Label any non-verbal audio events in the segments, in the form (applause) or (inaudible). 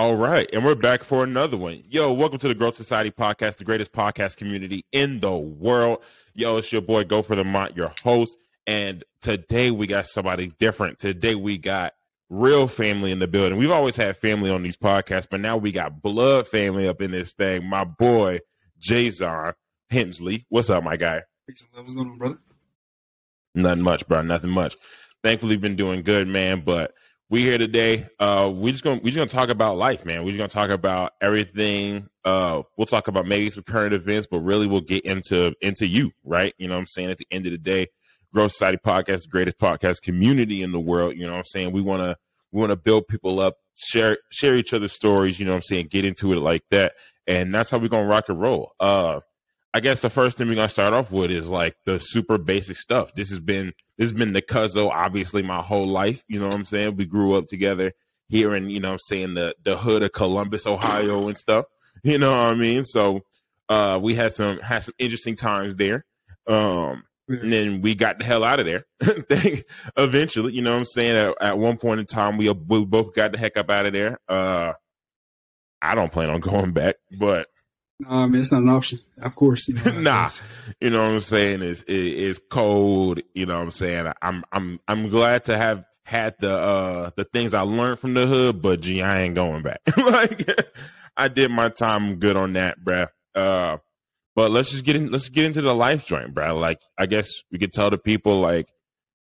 All right, and we're back for another one. Yo, welcome to the Growth Society podcast, the greatest podcast community in the world. Yo, it's your boy Go for the Mont, your host, and today we got somebody different. Today we got real family in the building. We've always had family on these podcasts, but now we got blood family up in this thing. My boy Jason Hensley, what's up, my guy? What's going on, brother? Nothing much, bro. Nothing much. Thankfully, been doing good, man. But we here today. Uh, we just gonna we just gonna talk about life, man. We're just gonna talk about everything. Uh, we'll talk about maybe some current events, but really we'll get into into you, right? You know what I'm saying? At the end of the day, Growth Society Podcast, the greatest podcast community in the world. You know what I'm saying? We wanna we wanna build people up, share share each other's stories. You know what I'm saying? Get into it like that, and that's how we're gonna rock and roll. Uh, I guess the first thing we're gonna start off with is like the super basic stuff. This has been this has been the Cuzzo obviously my whole life. You know what I'm saying? We grew up together here in, you know I'm saying, the the hood of Columbus, Ohio and stuff. You know what I mean? So uh we had some had some interesting times there. Um and then we got the hell out of there. (laughs) Eventually, you know what I'm saying? At, at, one point in time, we, we both got the heck up out of there. Uh, I don't plan on (laughs) going back, but I mean, it's not an option. Of course, you know, (laughs) nah. You know what I'm saying? It's it, it's cold. You know what I'm saying? I'm I'm I'm glad to have had the uh the things I learned from the hood, but gee, I ain't going back. (laughs) like I did my time good on that, bruh. Uh, but let's just get in. Let's get into the life joint, bruh. Like I guess we could tell the people like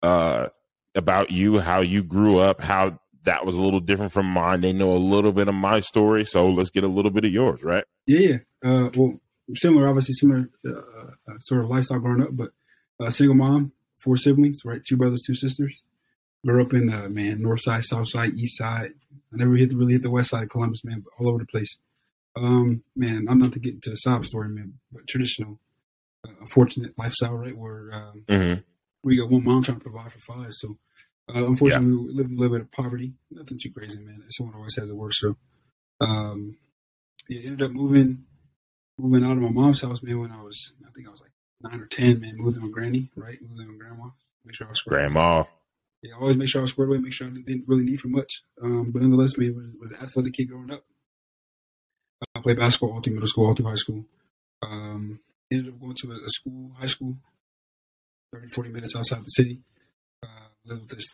uh about you, how you grew up, how that was a little different from mine. They know a little bit of my story, so let's get a little bit of yours, right? Yeah, uh, well, similar, obviously similar uh, uh, sort of lifestyle growing up, but a single mom, four siblings, right? Two brothers, two sisters. Grew up in uh, man, north side, south side, east side. I never hit the, really hit the west side of Columbus, man, but all over the place. Um, man, I'm not to get into the sob story, man, but traditional, uh, unfortunate lifestyle, right? Where um, mm-hmm. we got one mom trying to provide for five, so uh, unfortunately, yeah. we live a little bit of poverty. Nothing too crazy, man. Someone always has it worse. So, um, yeah, ended up moving, moving out of my mom's house, man. When I was, I think I was like nine or ten, man. Moving with granny, right? Moving with grandma. Make sure I was squared. Grandma. Away. Yeah, always make sure I was squared away. Make sure I didn't really need for much. Um, but nonetheless, man, was, was an athletic kid growing up. I played basketball all through middle school, all through high school. Um, ended up going to a, a school, high school, 30, 40 minutes outside the city little this.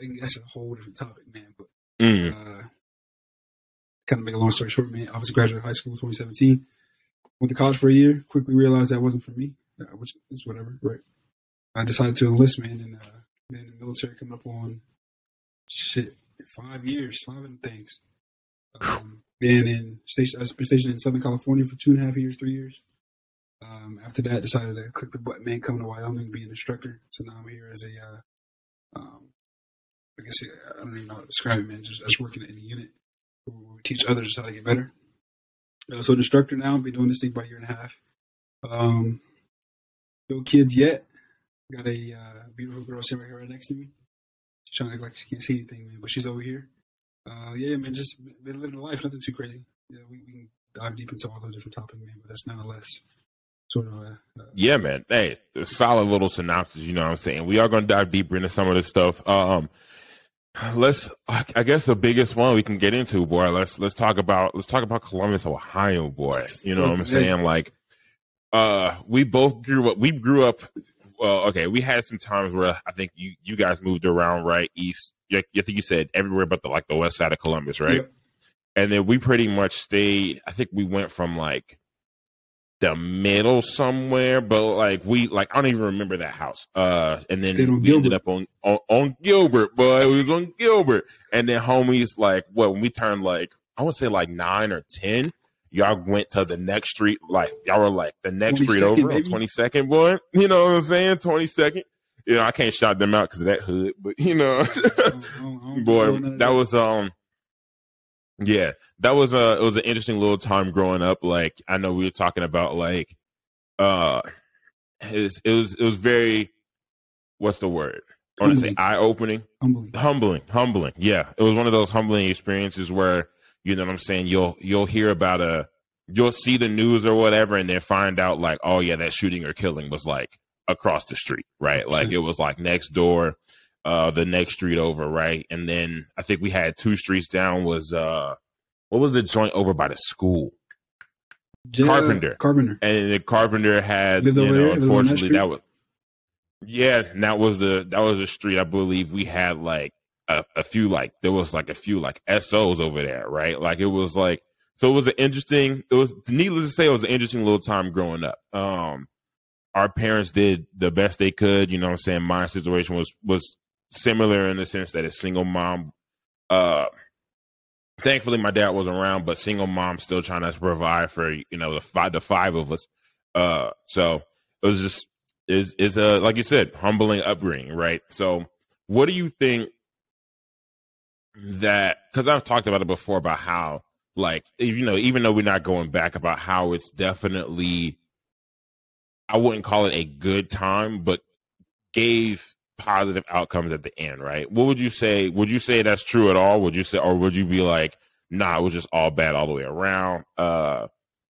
I that's a whole different topic, man. But mm. uh, kind of make a long story short, man. I was a graduate high school 2017. Went to college for a year. Quickly realized that wasn't for me, uh, which is whatever. Right. I decided to enlist, man, and uh, in the military coming up on shit five years, five them things. Um, been in station, I been stationed in Southern California for two and a half years, three years. Um, after that, decided to click the button, man, coming to Wyoming, be an instructor. So now I'm here as a uh, um, I guess I don't even know how to describe it, man. Just, just working in a unit where we teach others how to get better. Uh, so, instructor now, been doing this thing about a year and a half. Um, no kids yet. Got a uh, beautiful girl sitting right here right next to me. She's trying to act like she can't see anything, man, but she's over here. Uh, yeah, man, just been living a life, nothing too crazy. Yeah, we, we can dive deep into all those different topics, man, but that's nonetheless sort of a, yeah man hey solid little synopsis you know what i'm saying we are going to dive deeper into some of this stuff um let's i guess the biggest one we can get into boy let's let's talk about let's talk about columbus ohio boy. You know what i'm saying? Like uh we both grew up we grew up well okay we had some times where i think you you guys moved around right? East i think you said everywhere but the like the west side of columbus right? Yep. and then we pretty much stayed i think we went from like the middle somewhere, but like we like I don't even remember that house. Uh, and then we Gilbert. ended up on, on, on Gilbert, boy. It was on Gilbert, and then homies like what when we turned like I would say like nine or ten. Y'all went to the next street, like y'all were like the next street over on twenty second, boy. You know what I'm saying? Twenty second. You know I can't shout them out because of that hood, but you know, (laughs) boy, that was um yeah, that was a it was an interesting little time growing up. Like I know we were talking about like uh it was it was, it was very what's the word? I want to say eye opening, humbling. humbling, humbling. Yeah, it was one of those humbling experiences where you know what I'm saying. You'll you'll hear about a you'll see the news or whatever, and then find out like, oh yeah, that shooting or killing was like across the street, right? Like it was like next door uh the next street over, right? And then I think we had two streets down was uh what was the joint over by the school? Yeah, Carpenter. Carpenter. And the carpenter had, you know? Lived on that unfortunately, that was yeah, that was the that was the street. I believe we had like a, a few like there was like a few like SOs over there, right? Like it was like so it was an interesting. It was needless to say, it was an interesting little time growing up. Um, our parents did the best they could. You know, what I'm saying my situation was was similar in the sense that a single mom. Uh, thankfully, my dad wasn't around, but single mom still trying to provide for you know the five the five of us. Uh, so it was just is is a like you said humbling upbringing, right? So, what do you think that? Because I've talked about it before about how like you know even though we're not going back about how it's definitely I wouldn't call it a good time, but gave positive outcomes at the end, right? What would you say? Would you say that's true at all? Would you say, or would you be like, nah, it was just all bad all the way around? Uh,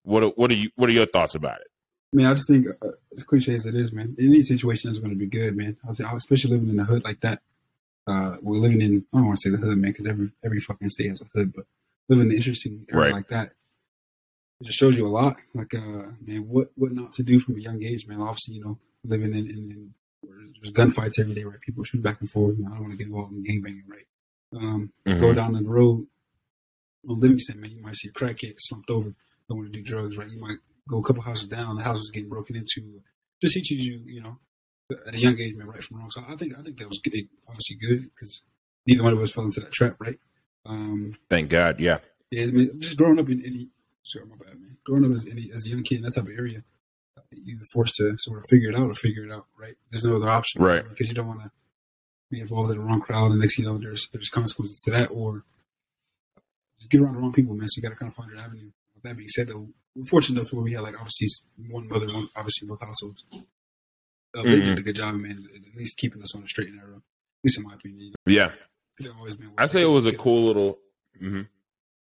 what are- what are you what are your thoughts about it? I mean, I just think uh, as cliche as it is, man, any situation is going to be good, man. I say, especially living in a hood like that. Uh, we're living in, I don't want to say the hood, man, because every every fucking state has a hood, but living in an interesting area Right. like that, it just shows you a lot. Like, uh, man, what what not to do from a young age, man. Obviously, you know, living in, in, in there's gunfights every day, right? People shoot back and forth. You know, I don't want to get involved in gangbanging, right? Um, Mhm. Go down the road on Livingston, man, you might see a crackhead slumped over, don't want to do drugs, right? You might go a couple houses down, the house is getting broken into. Just teaches you, you know, at a young age, man, right from wrong. So I think I think that was good, obviously good because neither one of us fell into that trap, right? Um, Thank God, yeah, yeah, I mean, just growing up in any, sorry, my bad, man. Growing up as, any, as a young kid in that type of area, you're forced to sort of figure it out or figure it out, right? There's no other option, Right. Because you don't want to be involved in the wrong crowd, and next you know, there's there's consequences to that, or just get around the wrong people, man. So you got to kind of find your avenue. With that being said, though, we're fortunate enough to where we had like obviously one mother, one obviously both households. Uh, They Mhm. did a good job, man, at least keeping us on the straight and narrow. At least in my opinion, you know, yeah. always been. I say it was a cool little. mhm.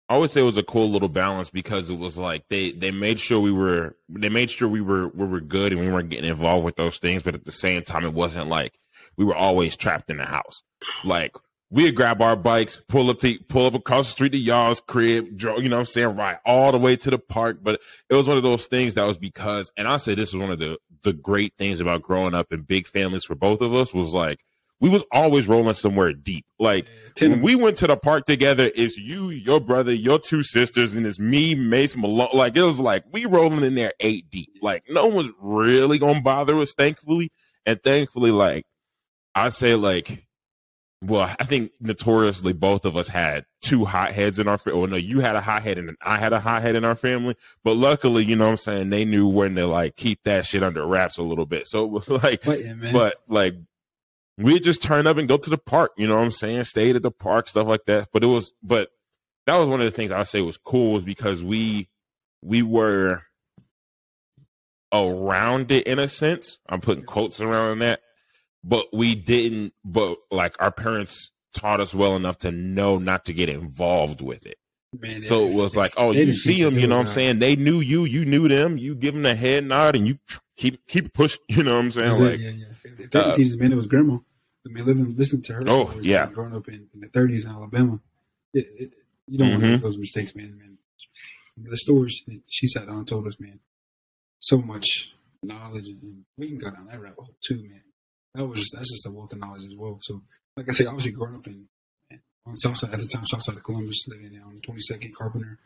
I would say it was a cool little balance because it was like they they made sure we were they made sure we were we were good and we weren't getting involved with those things, but at the same time, it wasn't like we were always trapped in the house. Like we'd grab our bikes, pull up to pull up across the street to y'all's crib, you know what I'm saying, right all the way to the park. But it was one of those things that was because, and I say this is one of the the great things about growing up in big families for both of us was like we was always rolling somewhere deep. Like when we went to the park together, it's you, your brother, your two sisters, and it's me, Mace Malone. Like it was like we rolling in there eight deep. Like no one's really gonna bother us, thankfully. And thankfully, like I say, like, well, I think notoriously both of us had two hotheads in our family. Well, no, you had a hothead and I had a hothead in our family. But luckily, you know what I'm saying, they knew when to like keep that shit under wraps a little bit. So it was (laughs) like man. but like we just turn up and go to the park, you know what I'm saying? Stayed at the park, stuff like that. But it was but that was one of the things I would say was cool was because we we were around it in a sense. I'm putting quotes around that. But we didn't but like our parents taught us well enough to know not to get involved with it. man, So it was like, oh, you see them, you know what I'm saying? They knew you, you knew them. You give them a head nod, and you keep keep pushing. (laughs) You know what I'm saying? That's it, yeah, yeah. If, that uh, teaches man, it was grandma. I mean, living, listening to her. Oh, yeah. growing up in, in the 30s in Alabama, it, it, you don't want to make those mistakes, man. Man, the stories that she sat down and told us, man, so much knowledge, and, we can go down that rabbit hole too, man. That was just, that's just a wealth of knowledge as well. So, like I say, obviously growing up in on south side at the time, south side of Columbus, living on 22nd Carpenter.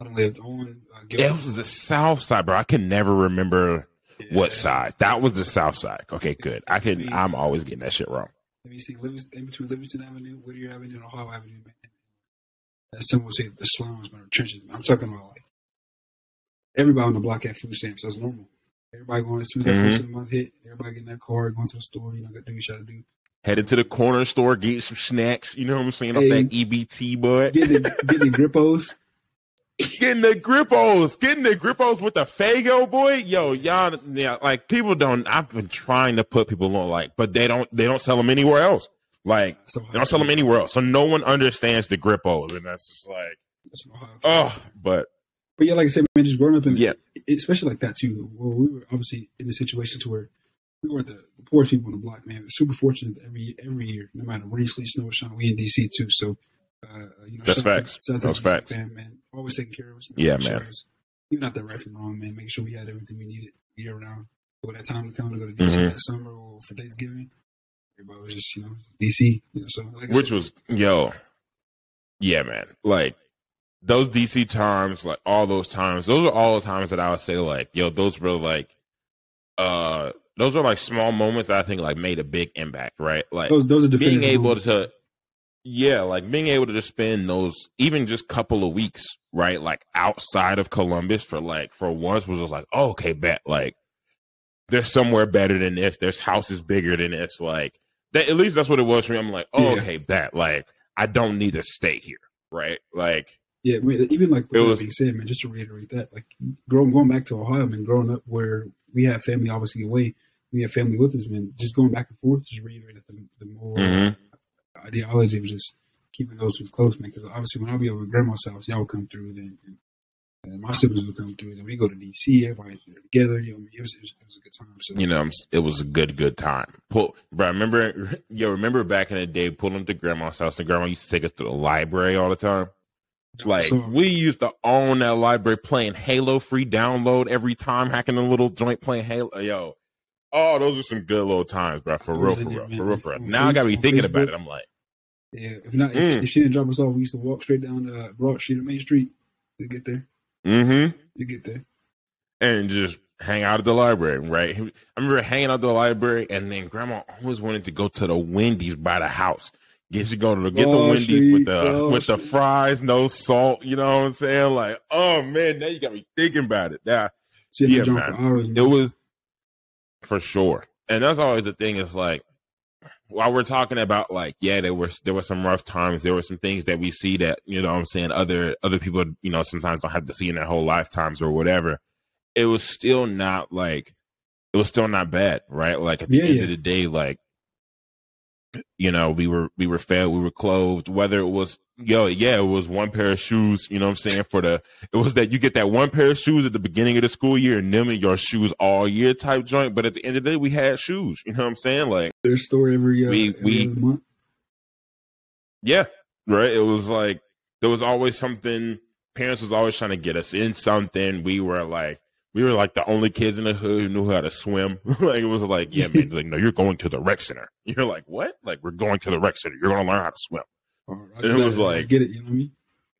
I lived on. Uh, yeah, it was the south side, bro. I can never remember what side. That was the (laughs) south side. Okay, good. I can. I'm always getting that shit wrong. Let me see, Livingston, in between Livingston Avenue, Whittier Avenue, and Ohio Avenue, man. As some would say, the slums, man, or trenches. I'm talking about like everybody on the block had food stamps. That's normal. Everybody going as soon as that Mhm. first of the month hit, everybody getting that card, going to the store, you know, got to do what you got to do. Headed to the corner store, getting some snacks. You know what I'm saying? Hey. Off that EBT, bud. Getting the, getting the (laughs) grippos. Getting the grippos, getting the grippos with the Faygo boy. Yo, y'all, yeah, like people don't. I've been trying to put people on like, but they don't. They don't sell them anywhere else. Like So they don't sell them anywhere else, so no one understands the grippos, and that's just like, That's oh. But But yeah, like I said, man, just growing up in, Yeah. especially like that too, where we were obviously in a situation to where we weren't the, the poorest people on the block, man. We're super fortunate every every year, no matter rain, sleet, snow, or shine, we in DC too. So, uh, you know, That's facts. That's facts. Fam, man, always taking care of us. Yeah, man. Even out there right from wrong, man. Make sure we had everything we needed year round. When that time to come to go to DC Mhm. that summer or for Thanksgiving, everybody was just you know DC. You know, so like which said, was yo, yeah, man. Like those DC times, like all those times, those are all the times that I would say, like, yo, those were like, uh, those are like small moments that I think like made a big impact, right? Like those those are being able moments. to, yeah, like being able to just spend those even just couple of weeks, right? Like outside of Columbus for like for once was just like, oh, okay, bet like there's somewhere better than this. There's houses bigger than this. Like that, at least that's what it was for me. I'm like, oh, Yeah. okay, bet like I don't need to stay here, right? Like, Yeah, I even like It was- being said, man, just to reiterate that, like growing going back to Ohio, man, growing up where we have family obviously away, we have family with us, man. Just going back and forth, just reiterated the, the more mhm. Ideology was just keeping those two close, man. Because obviously, when I'll be over at grandma's house, y'all would come through, then and, and my siblings would come through, then we go to DC, everybody there together. You know, it was, it was, it was a good time. So you know, it was a good, good time. Pull, bro, I remember, (laughs) yo, remember back in the day, pulling to grandma's house, and grandma used to take us to the library all the time. Like so, we used to own that library, playing Halo free download every time, hacking a little joint, playing Halo. Yo, oh, those are some good little times, bro. For real, for real, for real, for real. Now I gotta be thinking about it. I'm like, yeah, if not, if, Mm. if she didn't drop us off, we used to walk straight down uh, Broad Street or Main Street to get there. mm-hmm. To get there. and just hang out at the library, right? I remember hanging out at the library, and then grandma always wanted to go to the Wendy's by the house. Get you go to the, get the Wendy's Street, with the Wall with the fries, no salt. You know what I'm saying? Like, oh man, now you got me thinking about it. Had Yeah, yeah, John man. it was for sure, and that's always the thing. Is like while we're talking about like, yeah, there were there were some rough times. There were some things that we see that you know what I'm saying other other people you know sometimes don't have to see in their whole lifetimes or whatever. It was still not like it was still not bad, right? Like at the Yeah, end yeah. of the day, like you know, we were we were fed, we were clothed, whether it was yo, yeah, it was one pair of shoes, you know what I'm saying, for the it was that you get that one pair of shoes at the beginning of the school year and them in your shoes all year type joint. But at the end of the day, we had shoes, you know what I'm saying? Like, their story every uh, We- every we- month. yeah, right. It was like there was always something parents was always trying to get us in something. We were like we were like the only kids in the hood who knew how to swim. (laughs) like it was like, yeah, man, (laughs) like, no, you're going to the rec center. (laughs) You're like, what? Like, we're going to the rec center. You're gonna learn how to swim. I It was like- get it. You know what I mean?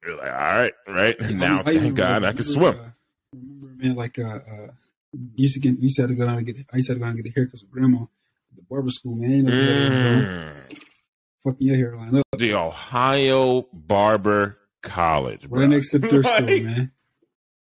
You're like, all right, right. And now, I even thank God, remember- I can swim. uh, remember, man, like uh, uh, used to get used to have to go down and get. I used to to go down and get the haircuts with grandma. at The barber school, man. Mm. Fucking your hairline up The Ohio Barber College, bro. right next to the thrift store, Like, man.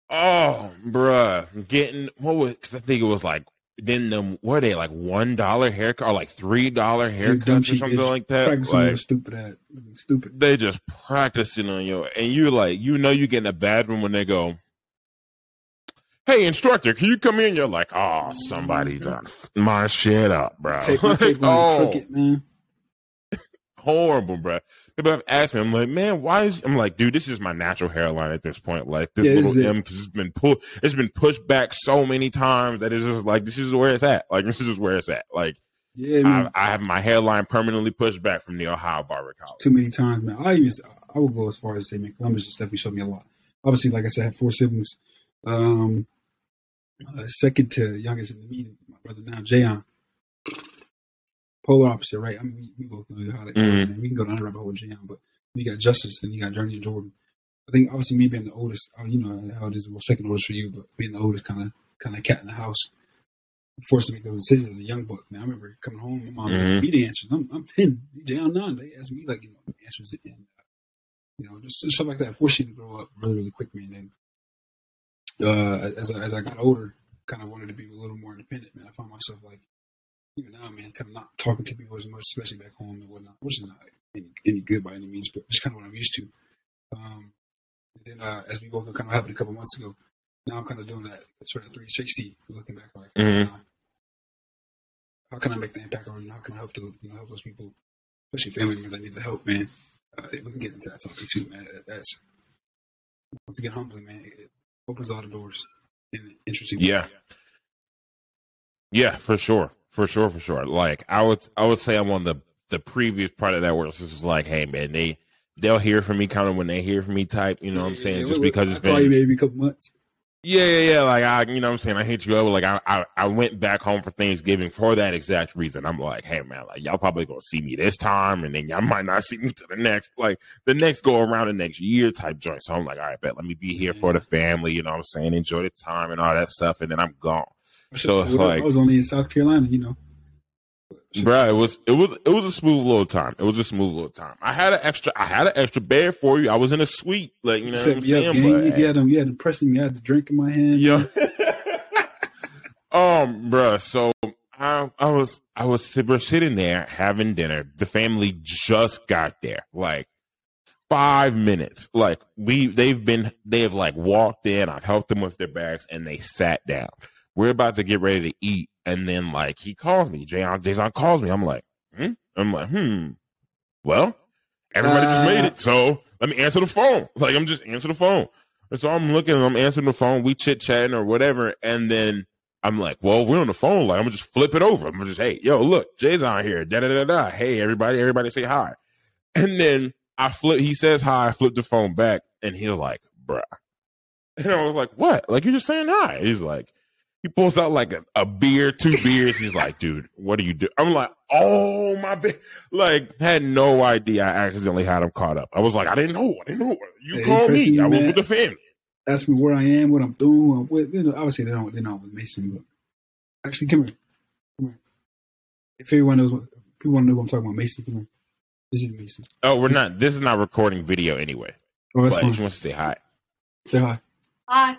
Oh, bruh, getting what was? Cause I think it was like then them were they like one dollar haircut or like three dollar haircuts or something like that. Practicing Like stupid at stupid. they just practicing on you, and you like you know you get in a bad room when they go. Hey instructor, can you come in? You're like, oh, somebody mm-hmm. done f- my shit up, bro. Tape my tape (laughs) oh, man. (laughs) horrible, bro. People have asked me, I'm like, man, why is? I'm like, dude, this is my natural hairline at this point. Like this Yeah, little. M, because it's been pulled, it's been pushed back so many times that it's just like this is where it's at. Like (laughs) this is where it's at. Like Yeah. I, I have my hairline permanently pushed back from the Ohio Barber College. too many times, man. I used I would go as far as say, man, Columbus just definitely showed me a lot. Obviously, like I said, I have four siblings. Um, uh, second to youngest in the me, my brother now, Jayon. Polar opposite, right? I mean, we, both know how to. Mhm. We can go down the rabbit hole with Jayon, but you got Justice, and you got Journey and Jordan. I think obviously me being the oldest, uh, you know how it is. Well, second oldest for you, but being the oldest, kind of kind of cat in the house, forced to make those decisions as a young buck. Man, I remember coming home, my mom gave me the answers. I'm, I'm ten, Jayon nine. They asked me like you know answers and uh, you know just stuff like that. Forced you to grow up really really quick, man. And uh, as I, as I got older, kind of wanted to be a little more independent, man. I found myself like even now, man, kind of not talking to people as much, especially back home and whatnot, which is not any, any good by any means, but it's kind of what I'm used to. Um, and then uh, as we both kind of happened a couple months ago, now I'm kind of doing that sort of 360, looking back like, Mhm. uh, how can I make the impact, you how can I help the, you know help those people, especially family members that need the help, man. Uh, we can get into that topic too, man. That's once again humbling, man. It opens a lot of doors in interesting. Yeah. Yeah, for sure. For sure, for sure. Like I would I would say I'm on the the previous part of that where it's just like, hey man, they they'll hear from me kind of when they hear from me type. You know what I'm saying? Yeah, Just what- because I it's you been maybe a couple months. yeah, yeah, yeah. Like I, you know what I'm saying? I hit you up. Like I, I, I went back home for Thanksgiving for that exact reason. I'm like, hey man, like y'all probably gonna see me this time, and then y'all (laughs) might not see me to the next, like the next go around the next year type joint. So I'm like, all right, bet let me be here for the family. You know what I'm saying? Enjoy the time and all that stuff, and then I'm gone. So it's like- I was only in South Carolina, you know. Bro, it was it was it was a smooth little time. It was a smooth little time. I had an extra I had an extra bed for you. I was in a suite, like you know what I'm yeah, saying. gang, But, you had them, you had them pressing. I had the drink in my hand. yeah. (laughs) um, bruh, so I I was I was we're sitting there having dinner. The family just got there, like five minutes. Like we they've been they have like walked in. I've helped them with their bags, and they sat down. We're about to get ready to eat, and then like he calls me. Jason Jason calls me. I'm like, hmm? I'm like, hmm. Well, everybody just made it, so let me answer the phone. (laughs) Like I'm just answer the phone. And so I'm looking, I'm answering the phone, we chit chatting or whatever, and then I'm like, well, we're on the phone. Like I'm gonna just flip it over. I'm gonna just, hey, yo, look, Jay's on here. Da da da da. Hey, everybody, everybody, say hi. (laughs) And then I flip. He says hi. I flip the phone back, and he was like, bruh. (laughs) And I was like, what? Like you're just saying hi? He's like, he pulls out like a, a beer, two beers. He's like, dude, what do you do? I'm like, oh my bad. Like, had no idea I accidentally had him caught up. I was like, I didn't know. I didn't know. You Hey, called me. I was with the family. Ask me where I am, what I'm doing. What, you know, obviously they don't they know with Mason, but actually, come here, come here. If everyone knows what people want to know what I'm talking about, Mason, come here. This is Mason. Oh, we're not. This is not recording video anyway. Oh, that's But fine. he wants to say hi. Say hi. Hi.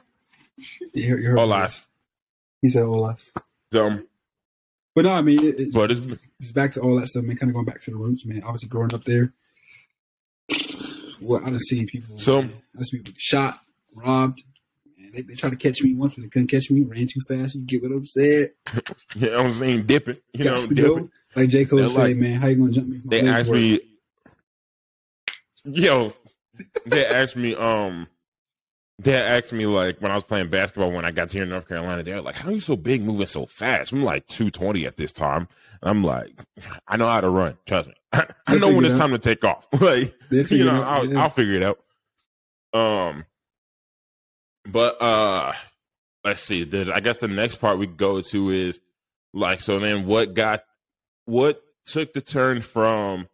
You heard, you heard Hola. He said hola. Um, But no, I mean, it, it, but it's it's back to all that stuff, man. Kind of going back to the roots, man. Obviously, growing up there, well, I done seen people. So- man, I seen people shot, robbed. Man, they, they tried to catch me once, but they couldn't catch me. Ran too fast. You get what I'm saying? (laughs) know I'm saying dipping. You know, Got to dipping. Like J Cole like- man, how you gonna jump me? From They asked me, (laughs) yo, they asked me, um, they asked me like when I was playing basketball when I got here in North Carolina. They're like, "How are you so big, moving so fast?" I'm like 220 at this time. And I'm like, I know how to run. Trust me. (laughs) I know when it's it time to take off. (laughs) like, you know, out, I'll, yeah. I'll figure it out. Um, but uh, let's see. The, I guess the next part we go to is like, so then what got, what took the turn from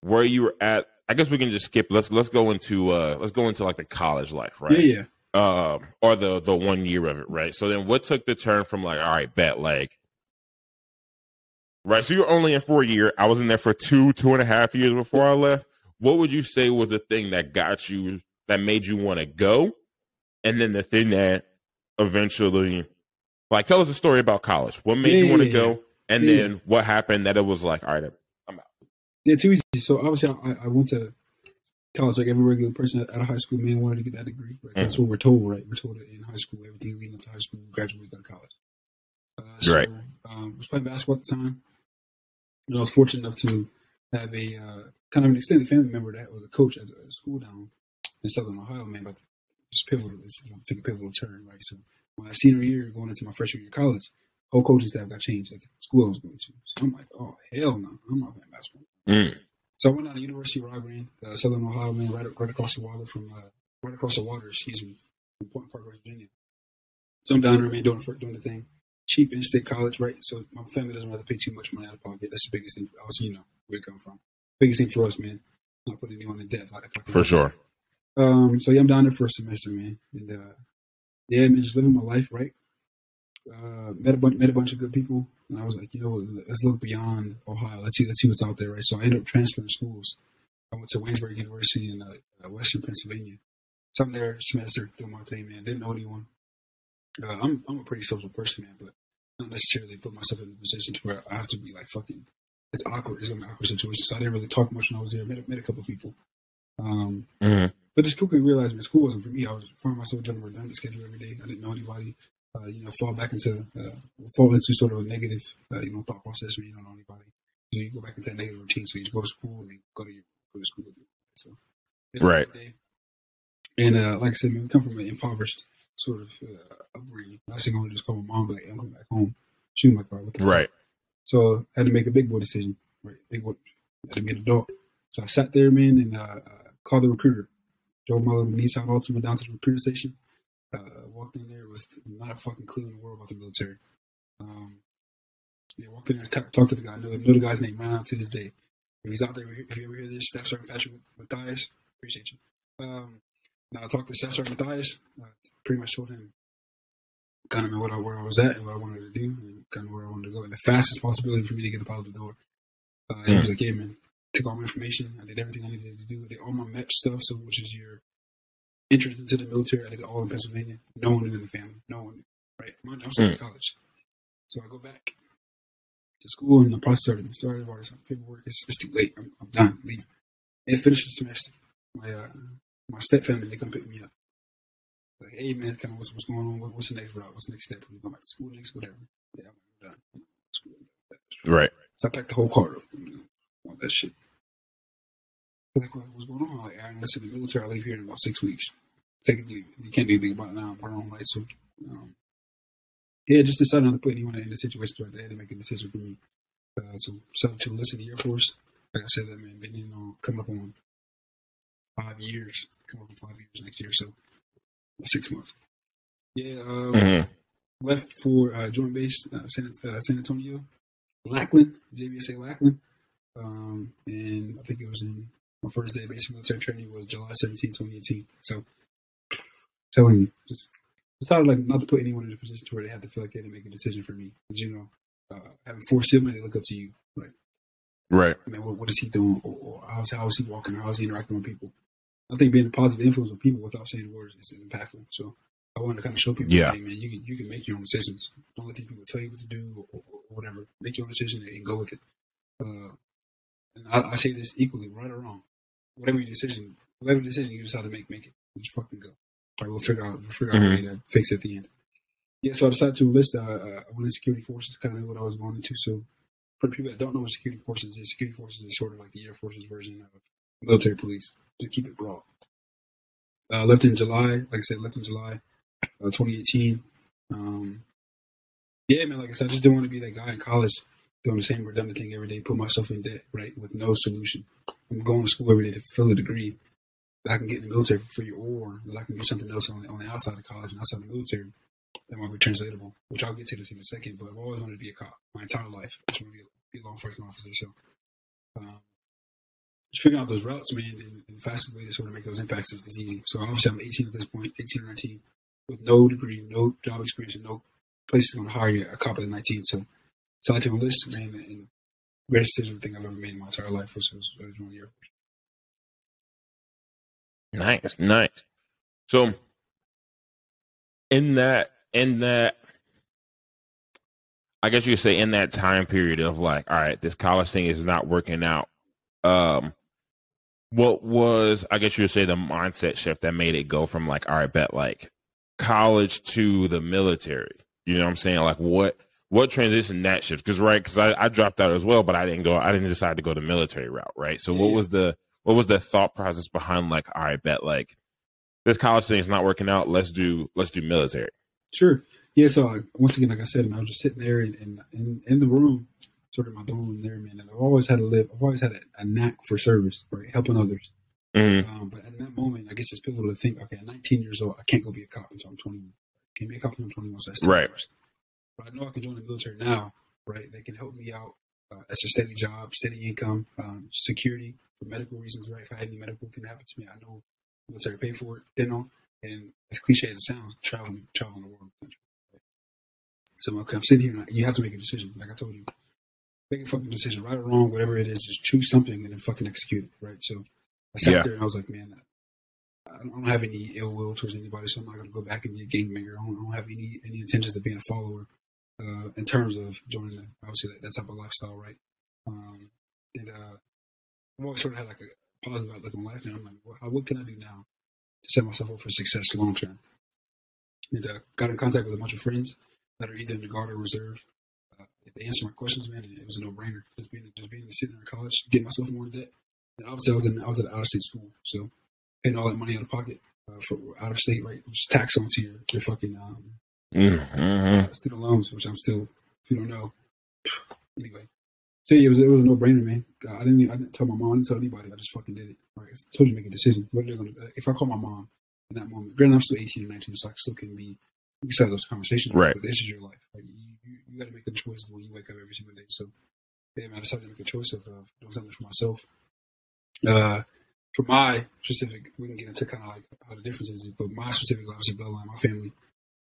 where you were at? I guess we can just skip. Let's let's go into uh let's go into like the college life, right? Yeah, yeah. um, or the the one year of it, right? So then, what took the turn from like, all right, bet, like, right? So you're only in for a year. I was in there for two, two and a half years before I left. What would you say was the thing that got you, that made you want to go, and then the thing that eventually, like, tell us a story about college. What made Yeah, you want to yeah, go, and Yeah. then what happened that it was like, all right, Yeah, too easy. So obviously, I, I went to college like every regular person out of high school. Man, wanted to get that degree. Right? That's what we're told, right? We're told in high school, everything leading up to high school, graduate, go to college. Uh, so, Right. Um, I was playing basketball at the time, and I was fortunate enough to have a uh, kind of an extended family member that was a coach at a school down in Southern Ohio. Man, but it's pivotal. This is take a pivotal turn, right? So my senior year, going into my freshman year of college, whole coaching staff got changed at the school I was going to. So I'm like, oh hell no, I'm not playing basketball. Mm, So I went down to University of Raglan, uh, Southern Ohio, man, right, right across the water from, uh, right across the water, excuse me, from Point Park, West Virginia. So I'm down there, man, doing, the- doing the thing. Cheap in-state college, right? So my family doesn't have to pay too much money out of pocket. That's the biggest thing. Obviously, you know where it come from. Biggest thing for us, man. Not putting anyone in debt. If I, if I can for sure. um, so yeah, I'm down there for a semester, man, and uh, yeah, man, just living my life, right? Uh, met a bunch, met a bunch of good people, and I was like, you know, let's look beyond Ohio. Let's see, let's see what's out there, right? So I ended up transferring schools. I went to Waynesburg University in uh, uh, Western Pennsylvania. So I'm there semester doing my thing, man. Didn't know anyone. Uh, I'm I'm a pretty social person, man, but I don't necessarily put myself in a position to where I have to be like fucking. It's awkward. It's gonna be an awkward situation. So I didn't really talk much when I was there. Met, met a couple of people. Um, Mhm. but just quickly realized, man, school wasn't for me. I was finding myself doing a redundant schedule every day. I didn't know anybody. Uh, you know, fall back into uh, fall into sort of a negative, uh, you know, thought process when you don't know anybody. You, know, you go back into that negative routine. So you go to school and go to your go to school. So Right. And uh, like I said, man, we come from an impoverished sort of uh, upbringing. I was going to just call my mom, but like, I'm coming back home. She was like, "Bro, what the fuck?" Right. So I had to make a big boy decision. Right, big boy. I had to be an adult. So I sat there, man, and uh, uh, called the recruiter. Drove my little Nissan Altima down to the recruiter station. Uh, walked in there was not a fucking clue in the world about the military. Um, yeah, walked in there, t- talked to the guy. Know, know the guy's name right now to this day. If he's out there, if you ever hear this, Staff Sergeant Patrick Matthias, appreciate you. Um, now I talked to Staff Sergeant Matthias. I pretty much told him kind of what I, where I was at and what I wanted to do, and kind of where I wanted to go, and the fastest possibility for me to get up out of the door. Uh, He was like, "Yeah, man, took all my information. I did everything I needed to do. I did all my MEP stuff, so which is your entrance into the military. I did it all in Pennsylvania. No one knew in the family. No one knew. Right? Mind you, I'm still in college, so I go back to school and the process started. Started already signed paperwork. It's, it's too late. I'm, I'm done. Leave. And finished the semester. My uh, my step family they come pick me up. Like, hey man, kind of what's, what's going on? What, what's the next route? What's the next step? We go back to school next, whatever. Yeah, I'm done. School. Right. So I packed the whole car up. You know, want that shit. They're Like, what, what's going on? I'm like, Aaron, listen, the military, I leave here in about six weeks. Take it leave it. You can't do anything about it now. I'm part on, right? So, um, yeah, just decided not to put anyone in the situation where they had to make a decision for me. Uh, so, decided to enlist in the Air Force. Like I said, that man, been you know coming up on five years, coming up on five years next year. So, six months. Yeah, um, Mhm. left for uh, Joint Base uh, San, uh, San Antonio, Lackland, JBSA Lackland, um, and I think it was in my first day of basic military training was July 17, 2018. So, telling you, just decided like not to put anyone in a position to where they had to feel like they had to make a decision for me, because you know, uh, having four siblings, they look up to you, right? Right. I mean, what, what is he doing, or, or how's how's he walking, or how's he interacting with people? I think being a positive influence with people without saying words is, is impactful. So I wanted to kind of show people, Yeah. hey man, you can you can make your own decisions. Don't let these people tell you what to do or, or, or whatever. Make your own decision and go with it. Uh, and I, I say this equally, right or wrong. Whatever your decision, whatever decision you decide to make, make it. Just fucking go. All right, we'll figure out we'll figure out a way to fix it at the end. Yeah, so I decided to enlist. Uh, uh, I went in security forces, kind of knew what I was going into. So for the people that don't know what security forces is, security forces is sort of like the Air Force's version of military police, to keep it broad. Uh, left in July, like I said, left in July uh, 2018. Um, yeah, man, like I said, I just didn't want to be that guy in college doing the same redundant thing every day, put myself in debt, right, with no solution. I'm going to school every day to fill a degree that I can get in the military for free, or that I can do something else on the, on the outside of college and outside the military that might be translatable, which I'll get to this in a second. But I've always wanted to be a cop my entire life. I just want to be a, law enforcement officer. So, um, just figuring out those routes, man, and, and the fastest way to sort of make those impacts is, is easy. So obviously, I'm 18 at this point, 18 or 19, with no degree, no job experience, and no place going to hire you a cop at 19. So, to enlist, man, and greatest decision I think I've ever made in my entire life was, was, was joining the Air Force. Nice, nice. So in that in that I guess you could say in that time period of like, all right, this college thing is not working out. Um what was I guess you would say the mindset shift that made it go from like, all right, bet like college to the military. You know what I'm saying? Like what what transition that shift? Because right, because I, I dropped out as well, but I didn't go. I didn't decide to go the military route. Right. So what was the what was the thought process behind like, all right, bet like this college thing is not working out. Let's do let's do military. Sure. Yeah. So uh, once again, like I said, man, I was just sitting there in, in, in, in the room, sort of my dorm room there, man. And I've always had to live. I've always had a, a knack for service, right, helping others. Mm-hmm. Um, but at that moment, I guess it's pivotal to think, okay, at 19 years old, I can't go be a cop until I'm 21. Can't be a cop until I'm 21, so that's Right. But I know I can join the military now, right? They can help me out. Uh, it's a steady job, steady income, um, security for medical reasons, right? If I had any medical thing happen to me, I know the military pay for it, you know. And as cliche as it sounds, traveling, traveling the world. Right? So okay, I'm sitting here, and you have to make a decision. Like I told you, make a fucking decision, right or wrong, whatever it is. Just choose something and then fucking execute it, right? So I sat Yeah. there and I was like, man, I don't I don't have any ill will towards anybody, so I'm not going to go back and be a gangbanger. I don't, I don't have any any intentions of being a follower uh, in terms of joining obviously that, that type of lifestyle, right? Um, and uh, I've always sort of had like a positive outlook on life, and I'm like, what, what can I do now to set myself up for success long term? And uh, got in contact with a bunch of friends that are either in the guard or reserve. Uh, they answered my questions, man, and it was a no brainer. Just being just being sitting in college, getting myself more debt. And obviously, I was in I was at out of state school, so paying all that money out of pocket uh, for out of state, right? Just tax onto your your fucking um, Mm-hmm. student loans, which I'm still, if you don't know, anyway. say it was it was a no brainer, man. I didn't even, I didn't tell my mom, I didn't tell anybody. I just fucking did it. Right? I told you to make a decision. What they're gonna if I call my mom in that moment, granted I'm still 18 or 19, so I still can be we can have those conversations. Right. But this is your life. Like, you, you, you got to make the choices when you wake up every single day. So yeah, man, I decided to make a choice of, doing something for myself. Uh, for my specific, we can get into kind of like how the difference is, but my specific, obviously, bloodline, my family,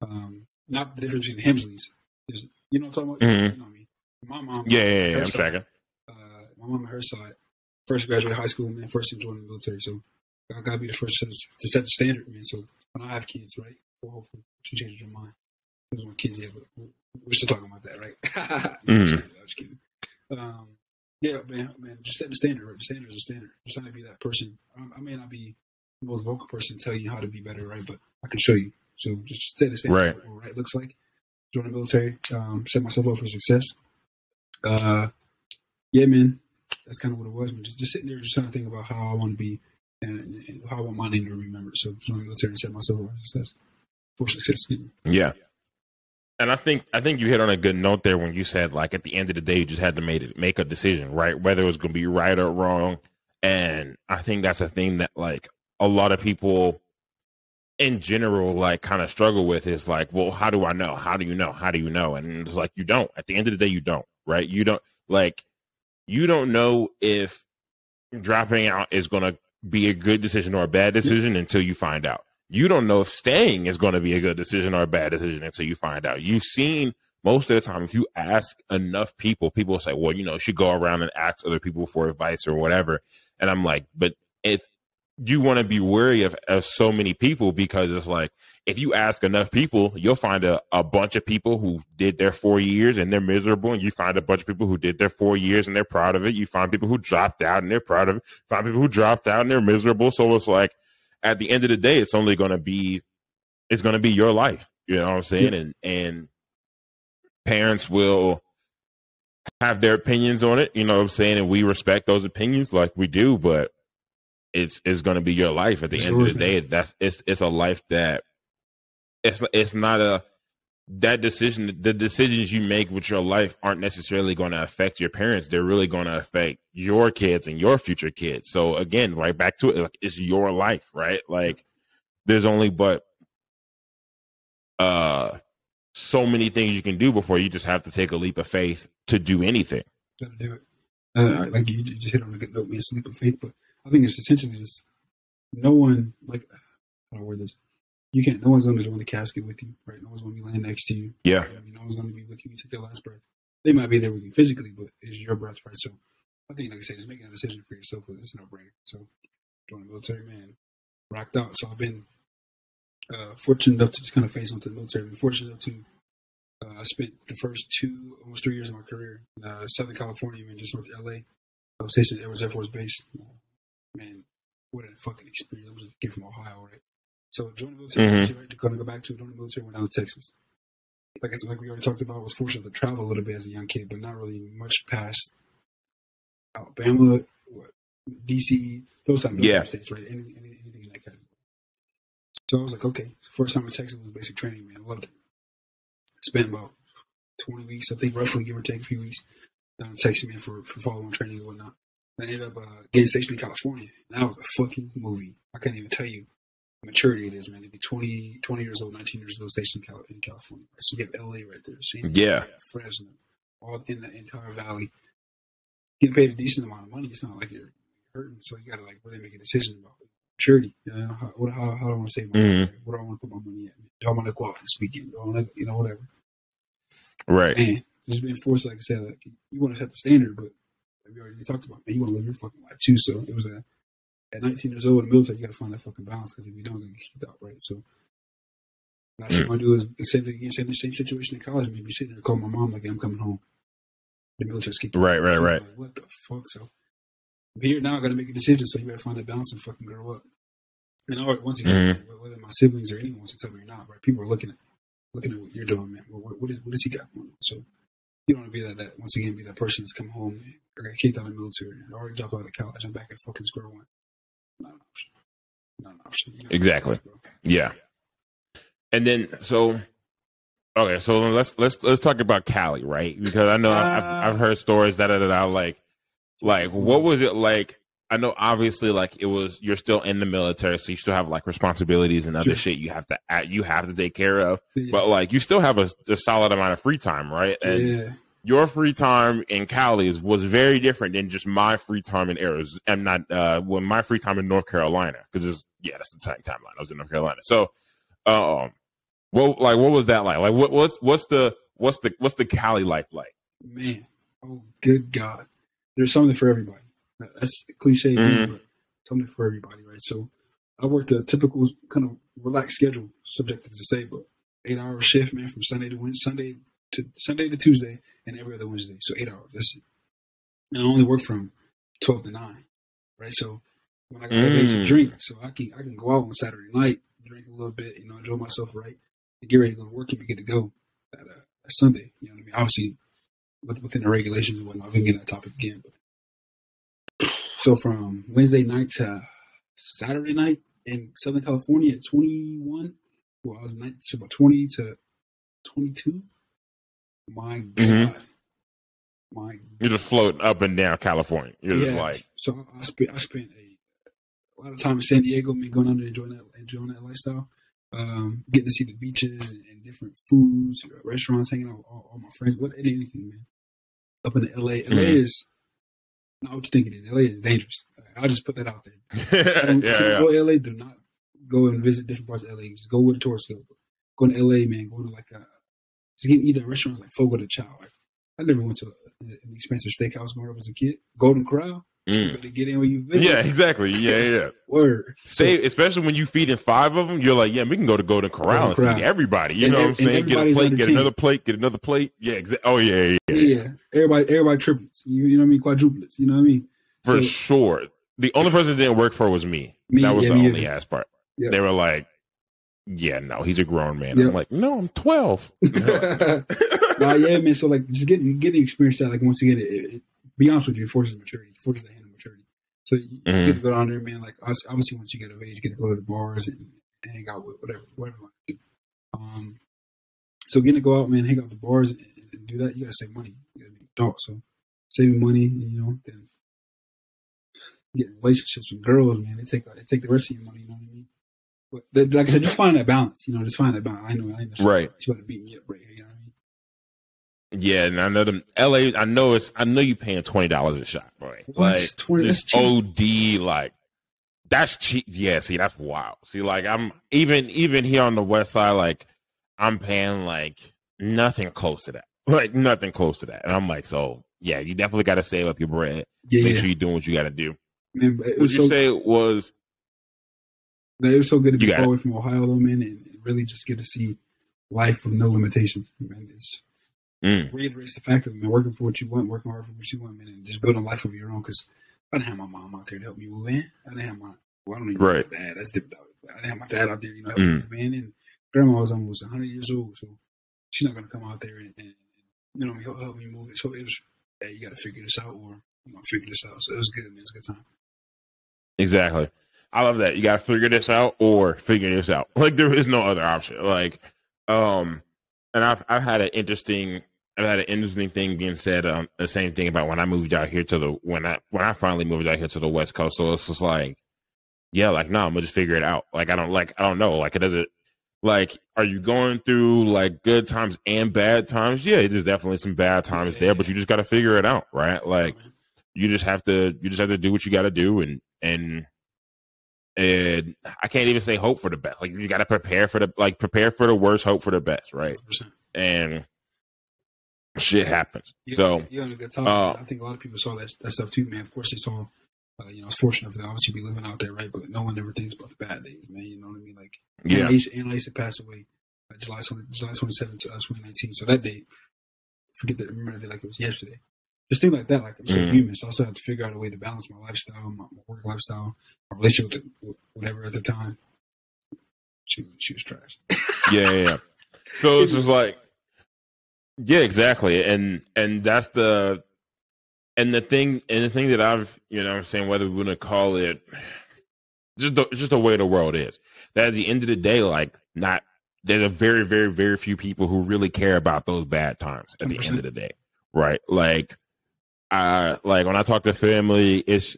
um, not the difference between the Hemsleys. Is, you know what I'm talking about? Mhm. You know what I mean? My mom, Yeah, yeah, yeah. I'm side, tracking. uh, my mom on her side, first graduated high school, man, first to join the military. So I gotta be the first to, to set the standard, man. So when I have kids, right, well, hopefully she changes her mind. Because when kids have, we're still talking about that, right? (laughs) Mhm. I'm just kidding. Um, yeah, man, man, just set the standard, right? The standard is a standard. Just trying to be that person. I, I may not be the most vocal person telling you how to be better, right? But I can show you. So just stay the same. Right. What right looks like. Join the military. Um, set myself up for success. Uh, yeah, man, that's kind of what it was. Man. Just, just sitting there, just trying to think about how I want to be and, and how I want my name to be remembered. So join the military and set myself up for success. For success. Yeah. And I think I think you hit on a good note there when you said like at the end of the day you just had to make it make a decision, right? Whether it was gonna be right or wrong. And I think that's a thing that like a lot of people in general like kind of struggle with is like, well, how do I know? How do you know? How do you know? And it's like you don't. At the end of the day, you don't, right? You don't like you don't know if dropping out is gonna be a good decision or a bad decision until you find out you don't know if staying is going to be a good decision or a bad decision until you find out. You've seen most of the time, if you ask enough people, people say, well, you know, you should go around and ask other people for advice or whatever. And I'm like, but if you want to be wary of, of so many people, because it's like, if you ask enough people, you'll find a, a bunch of people who did their four years and they're miserable. And you find a bunch of people who did their four years and they're proud of it. You find people who dropped out and they're proud of it. Find people who dropped out and they're miserable. So it's like, at the end of the day, it's only going to be it's going to be your life. You know what I'm saying? And and parents will have their opinions on it. You know what I'm saying? And we respect those opinions like we do, but it's it's going to be your life at the It's end of the day. That's it's it's a life that it's it's not a that decision the decisions you make with your life aren't necessarily going to affect your parents they're really going to affect your kids and your future kids so again right back to it like it's your life right like there's only but uh so many things you can do before you just have to take a leap of faith to do anything Gotta do it. Uh, like you just hit on a good note, man. Sleep of faith, but I think it's essentially just no one like how do I word this? You can't. No one's going to join the casket with you, right? No one's going to be laying next to you. yeah I mean, no one's going to be with you. You take their last breath. They might be there with you physically, but it's your breath, right? So I think, like I said, just making a decision for yourself. It's a no-brainer. So join the military, man. Rocked out. So I've been uh, fortunate enough to just kind of face onto the military. I've been fortunate enough to. Uh, I spent the first two, almost three years of my career in uh, Southern California, man, just north of LA. I was stationed at Edwards Air Force Base. Man, what a fucking experience. I was just a kid from Ohio, right? So joined the military, Mhm. obviously, right? To kind of go back to join the military, went down to Texas. Like it's like we already talked about, I was fortunate to travel a little bit as a young kid, but not really much past Alabama, what, DC, those type of Yeah. states, right? Any, any, anything in that category. So I was like, okay. First time in Texas was basic training, man. I loved it. Spent about 20 weeks, I think, roughly, give or take a few weeks, down in Texas, man, for, for following training and whatnot. I ended up uh, getting stationed in California. And That was a fucking movie. I can't even tell you the maturity it is, man. To be 20, 20 years old, 19 years old, stationed in, Cal- in California. So you have LA right there. San Yeah. Fresno, all in the entire valley. Getting paid a decent amount of money. It's not like you're hurting. So you got to like really make a decision about maturity. You know, how, what, how, how do I want to save my Mhm. money? Where do I want to put my money at? Do I want to go out this weekend? Do I want to, you know, whatever right man, just being forced, like I said, like you want to set the standard, but we already talked about, man, you want to live your fucking life too. So it was a at 19 years old in the military, you got to find that fucking balance because if you don't, gonna get kicked out, right? So what I see my do is the same thing again, same same situation in college. Maybe sitting there calling my mom like, I'm coming home. The military's kicked. me Right, right, right. Like, what the fuck? So I'm here now. I got to make a decision. So you better find that balance and fucking grow up. And all right, once again, Mm-hmm. whether my siblings or anyone wants to tell me or not, right? People are looking at looking at what you're doing, man. What, what is what does he got going on? So you don't want to be that, that once again be that person that's come home or got kicked out of the military and already dropped out of college. I'm back at fucking square one. Not an option. Not an option. You know, Exactly. bro. Yeah. And then so Okay, so let's let's let's talk about Cali, right? Because I know uh, I've, I've heard stories that are like like what was it like? I know obviously like it was you're still in the military, so you still have like responsibilities and other sure. shit you have to you have to take care of. Yeah. But like you still have a, a, solid amount of free time, right? And yeah. your free time in Cali is, was very different than just my free time in Arizona. I'm not uh when my free time in North Carolina because it's yeah that's the time timeline. I was in North Carolina, so um what like what was that like? Like what what's what's the what's the what's the Cali life like? Man, oh good God, there's something for everybody. That's cliche, mm-hmm. but something for everybody, right? So I worked a typical kind of relaxed schedule, subjective to say, but eight hour shift, man, from Sunday to Wednesday, Sunday to Sunday to Tuesday, and every other Wednesday. So eight hours. That's it. And I only work from twelve to nine, right? So when I got mm. to drink, so I can I can go out on Saturday night, drink a little bit, you know, enjoy myself, right? and get ready to go to work and be good to go at, uh, Sunday. You know what I mean? Obviously, within the regulations and whatnot. We can get that topic again. But so from Wednesday night to Saturday night in Southern California at 21, well, I was night, so about 20 to 22. My God. Mm-hmm. My You're just floating up and down California. You're yeah, like. So I, I spent, I spent a, a lot of time in San Diego, me going under enjoying that, enjoying that lifestyle um, getting to see the beaches and, and different foods, restaurants, hanging out with all, all, my friends, what anything, man. Up in the LA, LA mm-hmm. is not what you think it is. LA is dangerous. I'll just put that out there. (laughs) yeah, yeah. Go LA, do not go and visit different parts of LA. Just go with a tourist go. Go to LA, man. Go to like a just get eat at restaurants like Fogo de Chao. Like I never went to an expensive steakhouse growing up as a kid. Golden Corral. Mm. You better get in where you fit. Yeah, exactly. Yeah, yeah. (laughs) Word. Stay, so, especially when you feeding five of them. You're like, yeah, we can go to Golden Corral and feed everybody. You and know what I'm saying? Get a plate, get another plate, get another plate. Yeah, exactly. Oh yeah, yeah, yeah, yeah. Everybody, everybody triplets. You, you know what I mean? Quadruplets. You know what I mean? For so, sure. The only person that didn't work for was me. me that was yeah, the me, only yeah. ass part. Yeah. They were like, yeah, no, he's a grown man. Yep. I'm like, no, I'm 12. (laughs) nah, yeah, man. So like, just getting getting experience that, like, once again, it, it be honest with you, it forces maturity, it forces the hand of maturity. So you mm-hmm. get to go down there, man. Like, obviously, once you get of age, you get to go to the bars and, and hang out with whatever, whatever you want to do. Um, so getting to go out, man, hang out the bars and, and, do that, you gotta save money. You gotta be adult. So saving money, you know, then getting relationships with girls, man, they take they take the rest of your money. You know what I mean? But like I said, just find that balance. You know, just find that balance. I know, I know. Right. You want to beat me up right here. You know yeah, and I know them LA. I know it's. I know you're paying twenty dollars a shot, boy. Like 20, just OD, like that's cheap. Yeah, see, that's wild. See, like I'm even even here on the west side, like I'm paying like nothing close to that. (laughs) Like nothing close to that. And I'm like, so yeah, you definitely got to save up your bread. Yeah, make yeah. sure you're doing what you got to do. Man, what you so, say was? It was so good to be far away from Ohio, though, man, and really just get to see life with no limitations. Man, it's mm. reiterates the fact man, working for what you want, working hard for what you want, man, and just building a life of your own. Because I didn't have my mom out there to help me move in. I didn't have my well, I don't even right. know dad. That's different. I didn't have my dad out there, you know, helping mm. me move in. And grandma was almost 100 years old, so she's not gonna come out there and, and you know help, help me move it. So it was, yeah, you got to figure this out, or you gonna figure this out. So it was good, man. It's a good time. Exactly. I love that. You got to figure this out or figure this out. (laughs) Like there is no other option. Like, um, and I've I've had an interesting I've had an interesting thing being said. Um, the same thing about when I moved out here to the when I when I finally moved out here to the West Coast. So it's just like, yeah, like no, I'm gonna just figure it out. Like I don't like I don't know. Like it doesn't like are you going through like good times and bad times? Yeah, there's definitely some bad times yeah. there, but you just got to figure it out, right? Like you just have to you just have to do what you got to do and and and I can't even say hope for the best. Like you got to prepare for the like prepare for the worst, hope for the best, right? 100%. And shit happens. You, so you're on a good topic. Uh, I think a lot of people saw that that stuff too, man. Of course, they saw. Uh, you know, it's fortunate to obviously be living out there, right? But no one ever thinks about the bad days, man. You know what I mean? Like, yeah, Annalise, passed away uh, July 20, July 27, 2019. So that day, forget that. Remember that day like it was yesterday. Just think like that. Like I'm still mm. human, so I still have to figure out a way to balance my lifestyle, my, my work lifestyle, my relationship with whatever at the time. She she was trash. (laughs) yeah, yeah, yeah. So it's just like yeah, exactly. And and that's the and the thing and the thing that I've you know I'm saying whether we want to call it just the, just the way the world is. That at the end of the day, like not there's a very, very, very few people who really care about those bad times at the end of the day, right? Like, uh, like when I talk to family, it's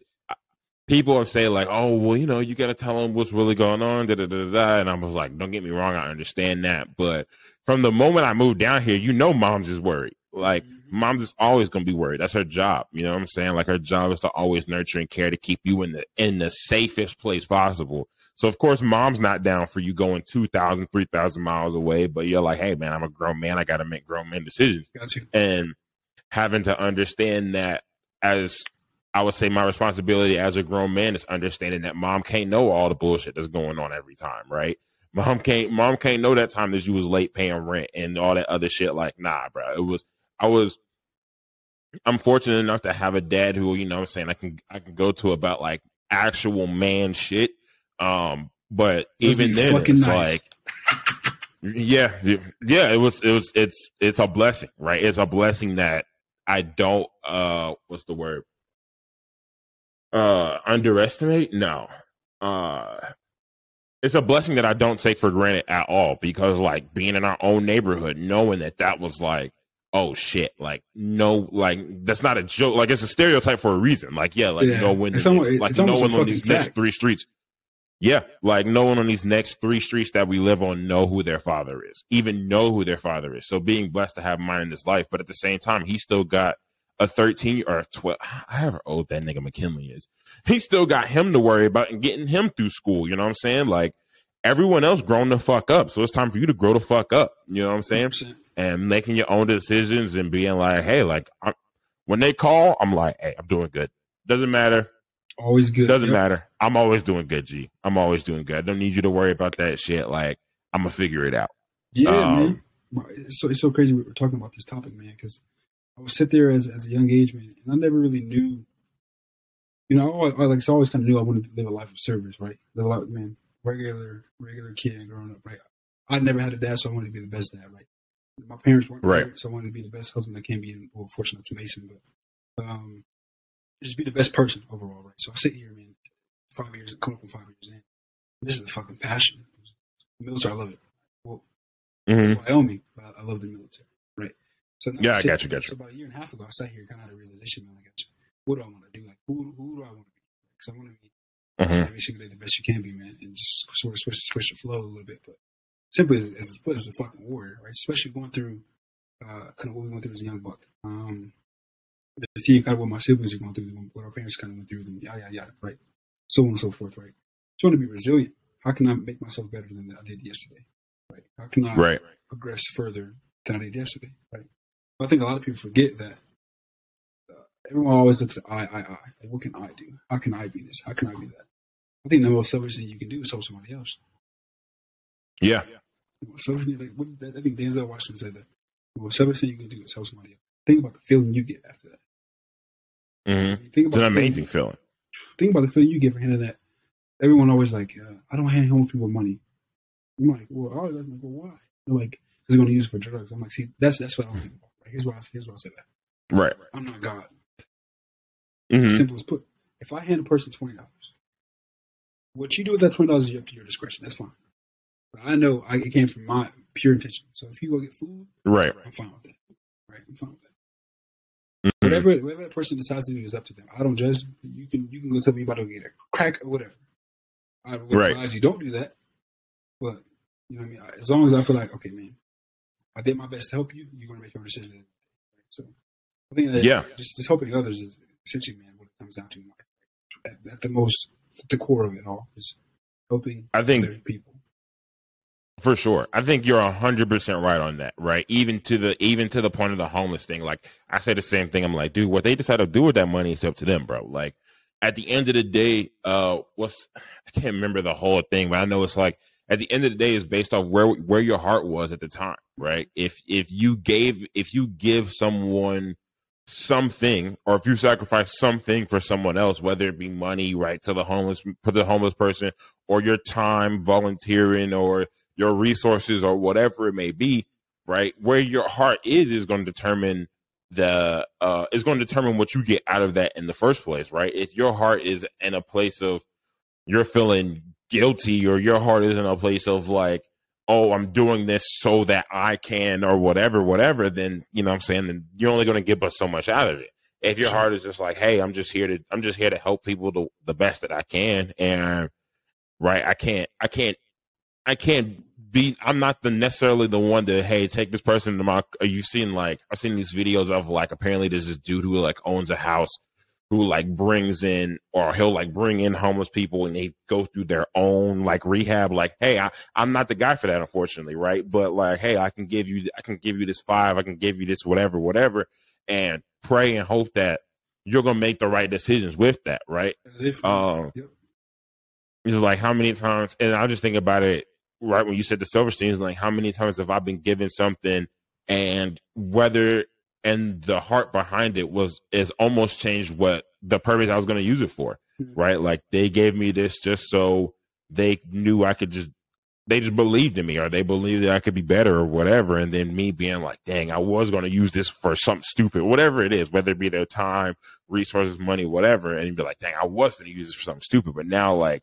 people say like, "Oh, well, you know, you got to tell them what's really going on." Da, da, da, da. And I was like, "Don't get me wrong, I understand that, but from the moment I moved down here, you know, mom's is worried. Like, mm-hmm. mom's is always gonna be worried. That's her job. You know what I'm saying? Like, her job is to always nurture and care to keep you in the in the safest place possible." So of course, mom's not down for you going 2,000, 3,000 miles away, but you're like, hey man, I'm a grown man. I got to make grown man decisions. Gotcha. And having to understand that as I would say my responsibility as a grown man is understanding that mom can't know all the bullshit that's going on every time, right? Mom can't mom can't know that time that you was late paying rent and all that other shit. Like, nah, bro. It was I was I'm fortunate enough to have a dad who, you know I'm saying, I can I can go to about like actual man shit um, but even then, it's nice. like, yeah, yeah, it was, it was, it's, it's a blessing, right? It's a blessing that I don't, uh, what's the word? Uh, underestimate? No. Uh, it's a blessing that I don't take for granted at all because, like, being in our own neighborhood, knowing that that was like, oh shit, like, no, like, that's not a joke. Like, it's a stereotype for a reason. Like, yeah, like, yeah. you know, when, it's almost, like, no one on these fact. next three streets yeah, like no one on these next three streets that we live on know who their father is, even know who their father is. So being blessed to have mine in his life, but at the same time, he still got a 13 or a 12, however old that nigga McKinley is. He still got him to worry about and getting him through school. You know what I'm saying? Like everyone else grown the fuck up. So it's time for you to grow the fuck up. You know what I'm saying? 100%. And making your own decisions and being like, hey, like I'm, when they call, I'm like, hey, I'm doing good. Doesn't matter. Always good. Doesn't yep. matter. I'm always doing good, G. I'm always doing good. I don't need you to worry about that shit. Like I'm gonna figure it out. Yeah, um, man. It's so it's so crazy we were talking about this topic, man. Because I would sit there as as a young age, man, and I never really knew. You know, I, I like so I always kind of knew I wanted to live a life of service, right? Live a life, man, regular regular kid growing up, right? I never had a dad, so I wanted to be the best dad, right? My parents weren't right, married, so I wanted to be the best husband I can be. well, fortunate to Mason, but um, just be the best person overall, right? So I sit here, man, five years, coming up on five years in. This is a fucking passion. The military, I love it. Well, mm-hmm. Wyoming, I, I love the military, right? So yeah, I, I got you, got you. So about a year and a half ago, I sat here, kind of had a realization, man. I got you. What do I want to do? Like, who, who do I want to be? Because I want to be mm-hmm. every single day the best you can be, man, and just sort of switch, switch the flow a little bit. But simply as, as it's put as a fucking warrior, right? Especially going through uh, kind of what we went through as a young buck. Um, seeing kind of what my siblings are going through, what our parents kind of went through, and yada yada yada, right? So on and so forth, right? Just want to be resilient. How can I make myself better than I did yesterday? Right? How can I right. progress further than I did yesterday? Right? I think a lot of people forget that uh, everyone always looks at I, I, I. Like, what can I do? How can I be this? How can I be that? I think the most selfish thing you can do is help somebody else. Yeah. Selfish like what, I think Denzel Washington said that. The most selfish thing you can do is help somebody else. Think about the feeling you get after that. Mm-hmm. Think about it's an amazing feeling, Think about the feeling you get for handing that. Everyone always like, uh, I don't hand homeless people money. I'm like, well, I was like, well, why? They're like, because going to use it for drugs. I'm like, see, that's that's what I don't think about. Right? Here's why I, here's why I say that. Right. I'm not God. Mm-hmm. Simple as put. If I hand a person twenty dollars, what you do with that twenty dollars is up to your discretion. That's fine. But I know I, it came from my pure intention. So if you go get food, right, I'm fine with that. Right, I'm fine with that. Whatever whatever that person decides to do is up to them. I don't judge. Them. You can you can go tell me about to get a crack or whatever. I would right. advise you don't do that. But you know what I mean. As long as I feel like okay, man, I did my best to help you. You're gonna make your decision. So I think that yeah, just just helping others is essentially, man, what it comes down to. At, at the most, at the core of it all is helping. I think people. For sure. I think you're hundred percent right on that, right? Even to the even to the point of the homeless thing. Like I say the same thing. I'm like, dude, what they decide to do with that money is up to them, bro. Like at the end of the day, uh what's I can't remember the whole thing, but I know it's like at the end of the day is based off where where your heart was at the time, right? If if you gave if you give someone something or if you sacrifice something for someone else whether it be money right to the homeless for the homeless person or your time volunteering or your resources or whatever it may be, right? Where your heart is is going to determine the uh is going to determine what you get out of that in the first place, right? If your heart is in a place of you're feeling guilty or your heart is in a place of like oh, I'm doing this so that I can or whatever, whatever, then you know what I'm saying, then you're only gonna give us so much out of it. If your heart is just like, hey, I'm just here to I'm just here to help people the, the best that I can and right, I can't I can't I can't be I'm not the necessarily the one to hey take this person to my are you seen like I've seen these videos of like apparently there's this dude who like owns a house who like brings in or he'll like bring in homeless people and they go through their own like rehab like hey I, i'm not the guy for that unfortunately right but like hey i can give you i can give you this five i can give you this whatever whatever and pray and hope that you're gonna make the right decisions with that right If, um yep. it's like how many times and i just think about it right when you said the silversteins like how many times have i been given something and whether and the heart behind it was is almost changed what the purpose I was going to use it for, Mhm. right? Like they gave me this just so they knew I could just they just believed in me or they believed that I could be better or whatever. And then me being like, dang, I was going to use this for something stupid, whatever it is, whether it be their time, resources, money, whatever. And you'd be like, dang, I was going to use this for something stupid. But now, like,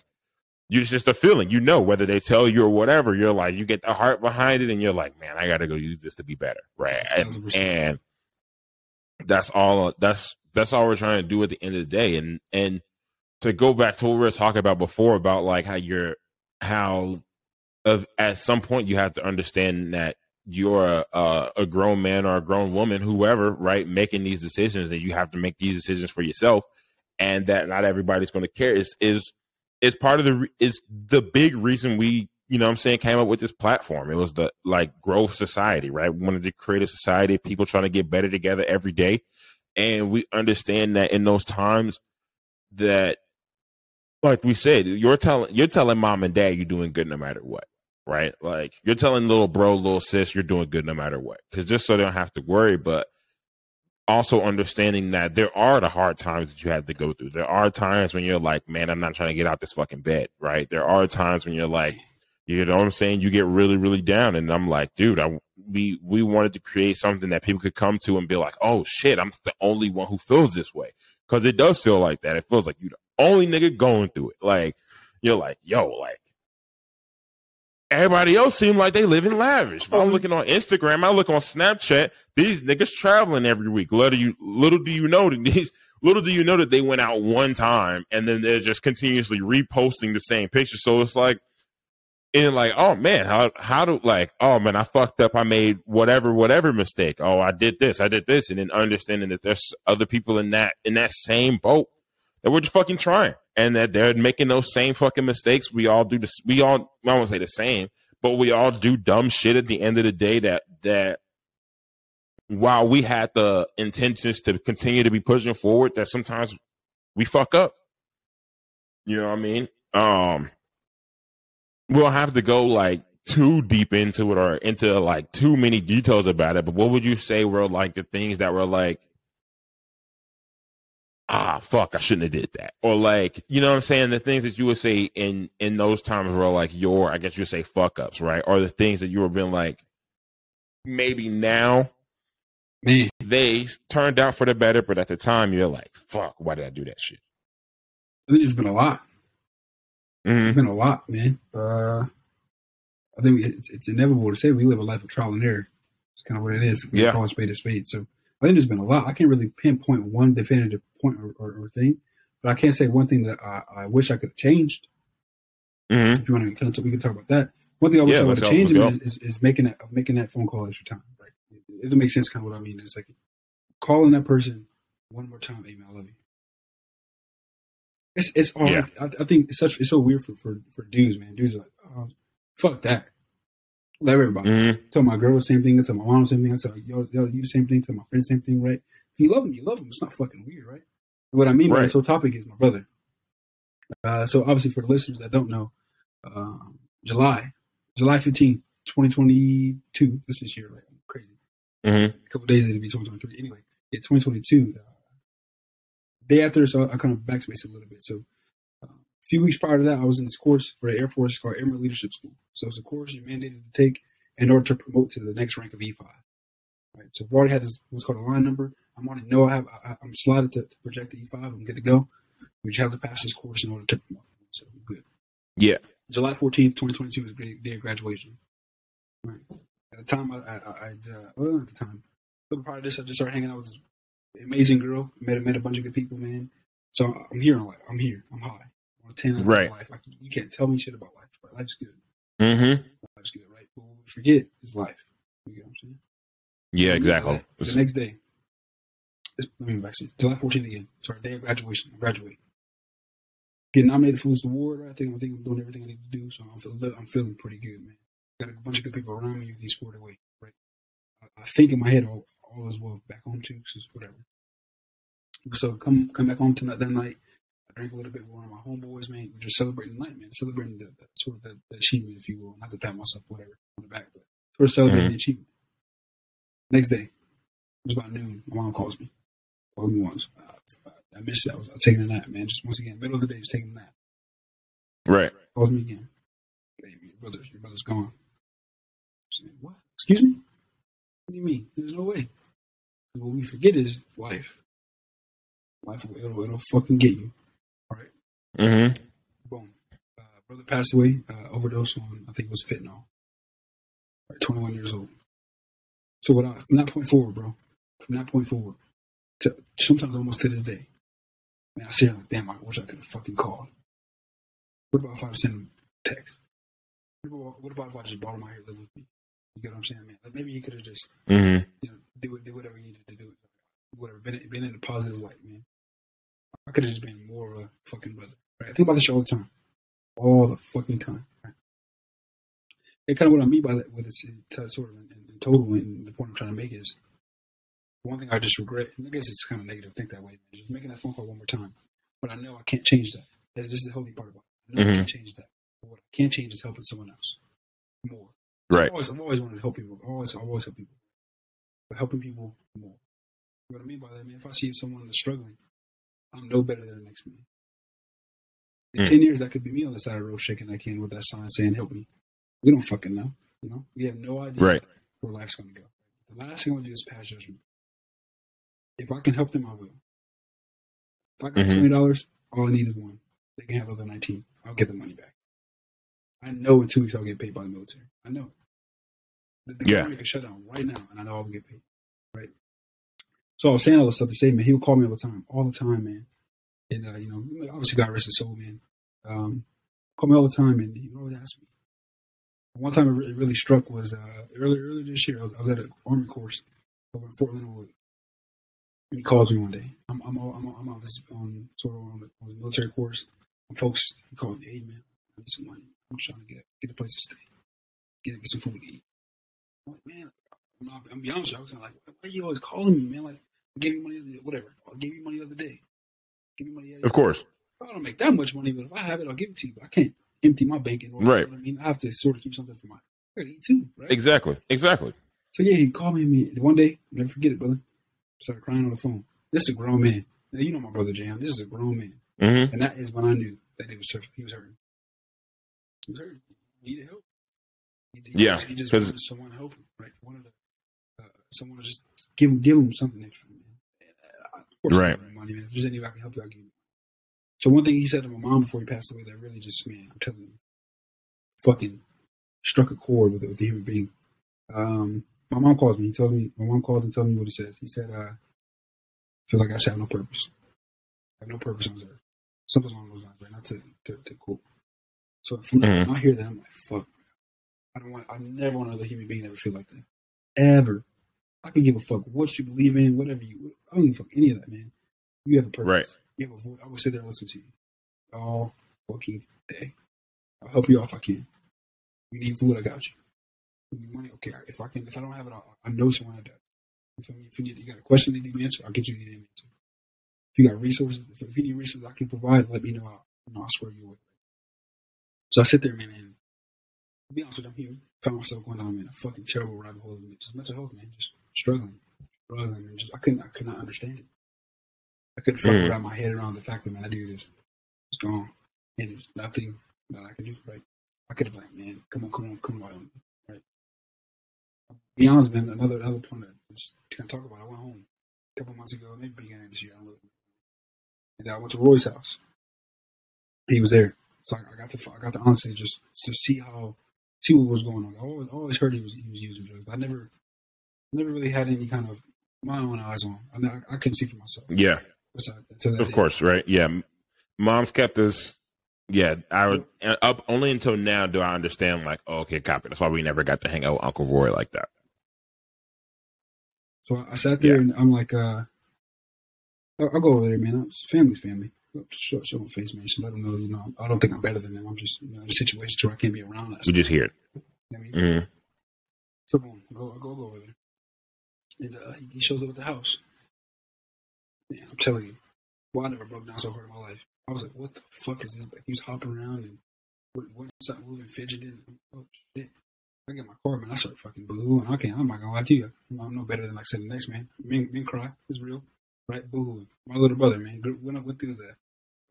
it's just a feeling, you know, whether they tell you or whatever, you're like, you get the heart behind it and you're like, man, I got to go use this to be better. Right. And, and that's all, that's, that's all we're trying to do at the end of the day. And, and to go back to what we were talking about before about like how you're, how of at some point you have to understand that you're a, a, a grown man or a grown woman, whoever, right, making these decisions, and you have to make these decisions for yourself, and that not everybody's going to care is is is part of the is the big reason we you know I'm saying came up with this platform. It was the like growth society, right? We wanted to create a society of people trying to get better together every day, and we understand that in those times that like we said, you're telling you're telling mom and dad you're doing good no matter what, right? Like you're telling little bro, little sis, you're doing good no matter what, because just so they don't have to worry. But also understanding that there are the hard times that you have to go through. There are times when you're like, man, I'm not trying to get out this fucking bed, right? There are times when you're like, you know what I'm saying? You get really, really down, and I'm like, dude, I we we wanted to create something that people could come to and be like, oh shit, I'm the only one who feels this way, because it does feel like that. It feels like you the only nigga going through it. Like you're like, yo, like everybody else seem like they live in lavish. I'm um, looking on Instagram, I look on Snapchat, these niggas traveling every week. Little you little do you know that these little do you know that they went out one time and then they're just continuously reposting the same picture. So it's like and like, oh man, how how do like, oh man, I fucked up. I made whatever whatever mistake. Oh, I did this, I did this, and then understanding that there's other people in that in that same boat that we're just fucking trying, and that they're making those same fucking mistakes. We all do this. We all I won't say the same, but we all do dumb shit at the end of the day. That that while we had the intentions to continue to be pushing forward, that sometimes we fuck up. You know what I mean? Um we don't have to go like too deep into it or into like too many details about it. But what would you say were like the things that were like, ah, fuck, I shouldn't have did that, or like, you know what I'm saying? The things that you would say in in those times were like your, I guess you would say fuck ups, right? Or the things that you were being like, maybe now Man, they turned out for the better, but at the time you're like, fuck, why did I do that shit? I think it's been a lot. Mm-hmm. It's been a lot, man. Uh, I think it's, it's inevitable to say we live a life of trial and error. It's kind of what it is. We Yeah. call a spade a spade. So I think there's been a lot. I can't really pinpoint one definitive point or, or, or thing, but I can't say one thing that I, I wish I could have changed. Mm-hmm. If you want to come to, we can talk about that. One thing I wish Yeah, I would have changed is, is, is making that making that phone call extra time. Right? It doesn't make sense. Kind of what I mean. It's like calling that person one more time. Man, I love you. It's it's all. Yeah. I, I think it's such it's so weird for for for dudes, man. Dudes are like, oh, fuck that. Let everybody. Mm-hmm. Tell my girl the same thing. I tell my mom the same thing. I tell yo, yo, you the same thing. Tell my friends the same thing. Right? If you love them, you love them. It's not fucking weird, right? What I mean by Right. this whole topic is my brother. Uh, so obviously, for the listeners that don't know, um, July, July fifteenth, twenty twenty two. This is year, like crazy. Mm-hmm. A couple days it'll be twenty twenty three. Anyway, yeah, twenty twenty two. Uh, day after, so I kind of backspace a little bit. So uh, few weeks prior to that, I was in this course for the Air Force called Airman Leadership School. So it's a course you're mandated to take in order to promote to the next rank of E5. Right. So I've already had this what's called a line number. I'm already know I have I, I'm slotted to, to project the E5. I'm good to go. We just have to pass this course in order to promote. So I'm good. Yeah. July 14th, 2022 is a great day of graduation. Right. At the time, I, I, I uh, well, at the time, but prior to this, I just started hanging out with this amazing girl. Met met a bunch of good people, man. So I'm here. I'm like, I'm here. I'm high. A ten on Right. life. Like, you can't tell me shit about life. But life's good. Mm-hmm. Life's good, right? But what we forget is life. You get what I'm saying? Yeah, So, exactly. The next day, let me back to July 14th again. Sorry, day of graduation. I graduate. Getting nominated for this award. I think I think I'm doing everything I need to do. So I'm feeling I'm feeling pretty good, man. Got a bunch of good people around me. Everything's squared away. Right. I, I think in my head all, all is well. Back home too, so whatever. So come come back home tonight that night. I drank a little bit with one of my homeboys, man. We're just celebrating the night, man. Celebrating the, the sort of the, the achievement, if you will. Not to pat myself, whatever, on the back, but sort of celebrating Mhm. the achievement. Next day, it was about noon. My mom calls me. Called me once. Uh, I missed that. I was, I was taking a nap, man. Just once again, middle of the day, just taking a nap. Right. Calls me again. Hey, your brother's your brother's gone. I'm saying, what? Excuse me? What do you mean? There's no way. What we forget is life. Life will it'll, it'll fucking get you. Mm-hmm. Boom. Uh, brother passed away. Uh, overdose on I think it was fentanyl. Right, 21 years old. So what? I, from that point forward, bro. From that point forward, to sometimes almost to this day, man, I sit like, damn, I wish I could have fucking called. What about if I sent him text? What about, what about if I just brought him out here live with me? You get what I'm saying, man? Like maybe he could have just, Mm-hmm. you know, do do whatever he needed to do. Whatever, been been in a positive light, man. I could have just been more of a fucking brother. Right? I think about this all the time, all the fucking time. Right? And kind of what I mean by that, what it's sort of in, in total, and the point I'm trying to make is one thing I just regret. And I guess it's kind of negative to think that way. Man, just making that phone call one more time, but I know I can't change that. That's this is the holy part about it. I know I Mhm. can't change that. But what I can change is helping someone else more. Right. I've always, I've always wanted to help people. I've always, I've always help people. But helping people more. What I mean by that, man, if I see someone that's struggling, I'm no better than the next man. In Mm. 10 years, that could be me on the side of the road shaking that can with that sign saying, help me. We don't fucking know. You know, we have no idea Right. where life's going to go. The last thing I want to do is pass judgment. If I can help them, I will. If I got Mhm. twenty dollars, all I need is one. They can have the other nineteen. I'll get the money back. I know in two weeks I'll get paid by the military. I know. The, the Yeah. government can shut down right now, and I know I'll get paid. Right. So I was saying all this stuff to say, man, he would call me all the time, all the time, man. And uh, you know, obviously God rest his soul, man. Um, call me all the time, and he always ask me. One time it really, struck was uh, earlier earlier this year. I was, I was at an army course over in Fort Leonard Wood. And he calls me one day. I'm I'm I'm, I'm on this on sort of on the, on the military course. I'm focused. He called me, hey man, I need some money. I'm trying to get get a place to stay, get get some food to eat. I'm like, man, I'm, not, I'm be honest. you, I was kinda like, why are you always calling me, man? Like, I gave you money, whatever. I gave you money the other day. Give me money. Of course. I don't make that much money, but if I have it, I'll give it to you. But I can't empty my bank in order. Right. You know I mean, I have to sort of keep something for my. I gotta eat too, right? Exactly. Exactly. So yeah, he called me and me one day. Never forget it, brother. Started crying on the phone. This is a grown man. Now, you know my brother Jam. This is a grown man, Mm-hmm. and that is when I knew that he was hurt- he was hurting. He was hurting. He needed help. He, he Yeah, just, he just wanted someone to help him. Right. He wanted to, uh, someone to just give him give him something extra. Man. Uh, Of course, I Right. Give him money. If there's any way I can help you, I'll give you. So one thing he said to my mom before he passed away that really just man, I'm telling you, fucking struck a chord with, with the human being. Um, my mom calls me. He tells me. My mom calls and tells me what he says. He said, uh, "I feel like I just have no purpose. I have no purpose on this earth. Something along those lines, right? Not to to, to quote. So from that, Mhm. when I hear that, I'm like, fuck. I don't want. I never want another human being to ever feel like that. Ever. I can give a fuck what you believe in, whatever you. I don't give a fuck any of that, man. You have a purpose. Right. You have a voice. I will sit there and listen to you all fucking day. I'll help you out if I can. You need food, I got you. You need money, okay. If I can, if I don't have it, I'll, I know someone that does. If, I- if you, need, you got a question that you need answer, I'll get you the answer. If you got resources, if, if you need resources, I can provide. Let me know. I'll, you know, I'll square you away. So I sit there, man, and to be honest with you, I'm human. Found myself going down, man, a fucking terrible rabbit hole. Man. Just mental health, man. Just struggling, struggling, and just I couldn't, I could not understand it. I couldn't fucking Mm. wrap my head around the fact that man, I do this. It's gone, and there's nothing that I can do. Right? I could have been like, man, come on, come on, come on, right? Be honest, man. Another another point that just can't talk about. I went home a couple months ago, maybe beginning of this year. I really, and I went to Roy's house. He was there, so I, I got to I got to honestly just to see how see what was going on. I always, always heard he was he was using drugs, but I never never really had any kind of my own eyes on. I mean, I, I couldn't see for myself. Yeah, of course, right? Yeah, mom's kept us. Yeah, I would up only until now do I understand like, oh, okay, copy. That's why we never got to hang out with Uncle Roy like that. So I sat there yeah. and I'm like, uh, I'll, go over there, man. Family's family. Show, show them face, man. Just let them know, you know, I don't think I'm better than them. I'm just you know, in a situation where I can't be around us. We just hear it. You know I mean? mm-hmm. So boom, go, I go, go over there. And uh, he shows up at the house. Yeah, I'm telling you, well, I never broke down so hard in my life. I was like, what the fuck is this? Like, he was hopping around and what's that moving, fidgeting? Oh, shit. I get my car, man. I start fucking boohooing. I can't, I'm not gonna lie to you. I'm no better than, like I said, the next man. Men, men cry. It's real. Right? Boohooing. My little brother, man, went, up, went through the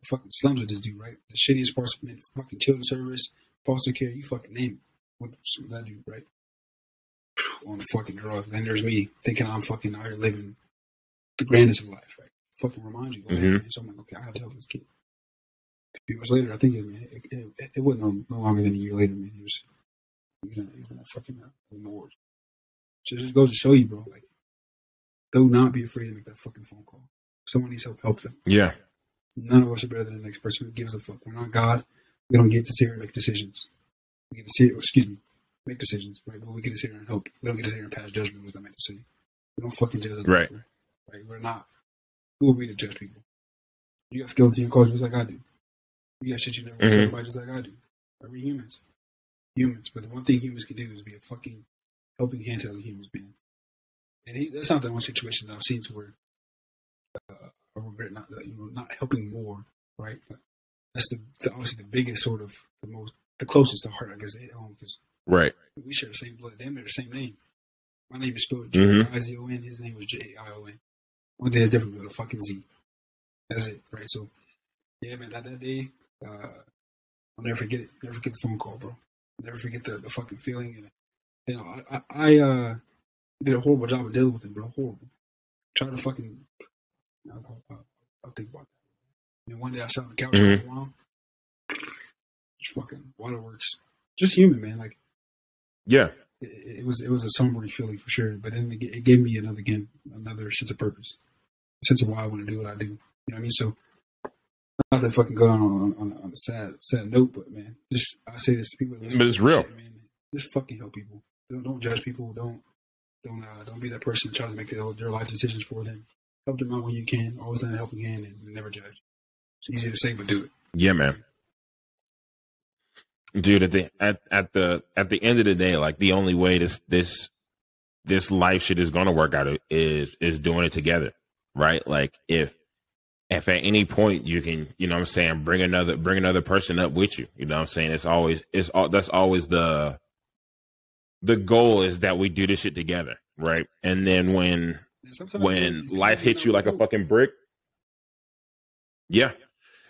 fucking slums with this dude, right? The shittiest parts, man. Fucking children's service, foster care, you fucking name it. What that dude, right? On fucking drugs. Then there's me thinking I'm fucking out here living the grandest of life, right? Fucking remind you. Mm-hmm. So I'm like, okay, I have to help this kid. A few months later, I think it, man, it, it, it wasn't no, longer than a year later, man. He was, he was in, he was in a fucking uh, ward. So it just goes to show you, bro, like, do not be afraid to make that fucking phone call. If someone needs help, help them. Yeah. None of us are better than the next person who gives a fuck. We're not God. We don't get to sit here and make decisions. We get to sit here, excuse me, make decisions, right? But we get to sit here and help. We don't get to sit here and pass judgment with them at the city. We don't fucking judge them. Right. Right? We're not. Who are we to judge people? You got skills in your culture just like I do. You got shit you never mm-hmm. about just like I do. Are we humans? Humans. But the one thing humans can do is be a fucking helping hand to other humans being. And he, that's not the one situation that I've seen to where uh, I regret not you know not helping more, right? But that's the, the, obviously the biggest sort of the most the closest to heart, I guess, at home because right we share the same blood. They have the same name. My name is spelled J I Z O N. His name was J I O N. One thing is different with a fucking Z. That's it, right? So, yeah, man, that, that day, uh, I'll never forget it. Never forget the phone call, bro. Never forget the, the fucking feeling. And, you know, I, I, I uh, did a horrible job of dealing with it, bro. Horrible. Trying to fucking, I'll, I'll, I'll think about that. And one day I sat on the couch mm-hmm. for a while. Just fucking waterworks. Just human, man. Like, yeah it, it was it was a sobering feeling for sure. But then it, it, gave me another again another sense of purpose, a sense of why I want to do what I do. You know what I mean? So not to fucking go on on, on, on a sad sad note, but man, just I say this to people. But it's real, shit, man. Just fucking help people. Don't, don't judge people. Don't don't uh, don't be that person that tries to make their, their life decisions for them. Help them out when you can. Always lend a helping hand and never judge. It's easy to say, but do it. Yeah, man dude at the at, at the at the end of the day like the only way this this this life shit is going to work out is is doing it together right? Like if if at any point you can you know what i'm saying bring another bring another person up with you you know what i'm saying? It's always it's all that's always the the goal is that we do this shit together right? And then when when life hits you like a fucking brick yeah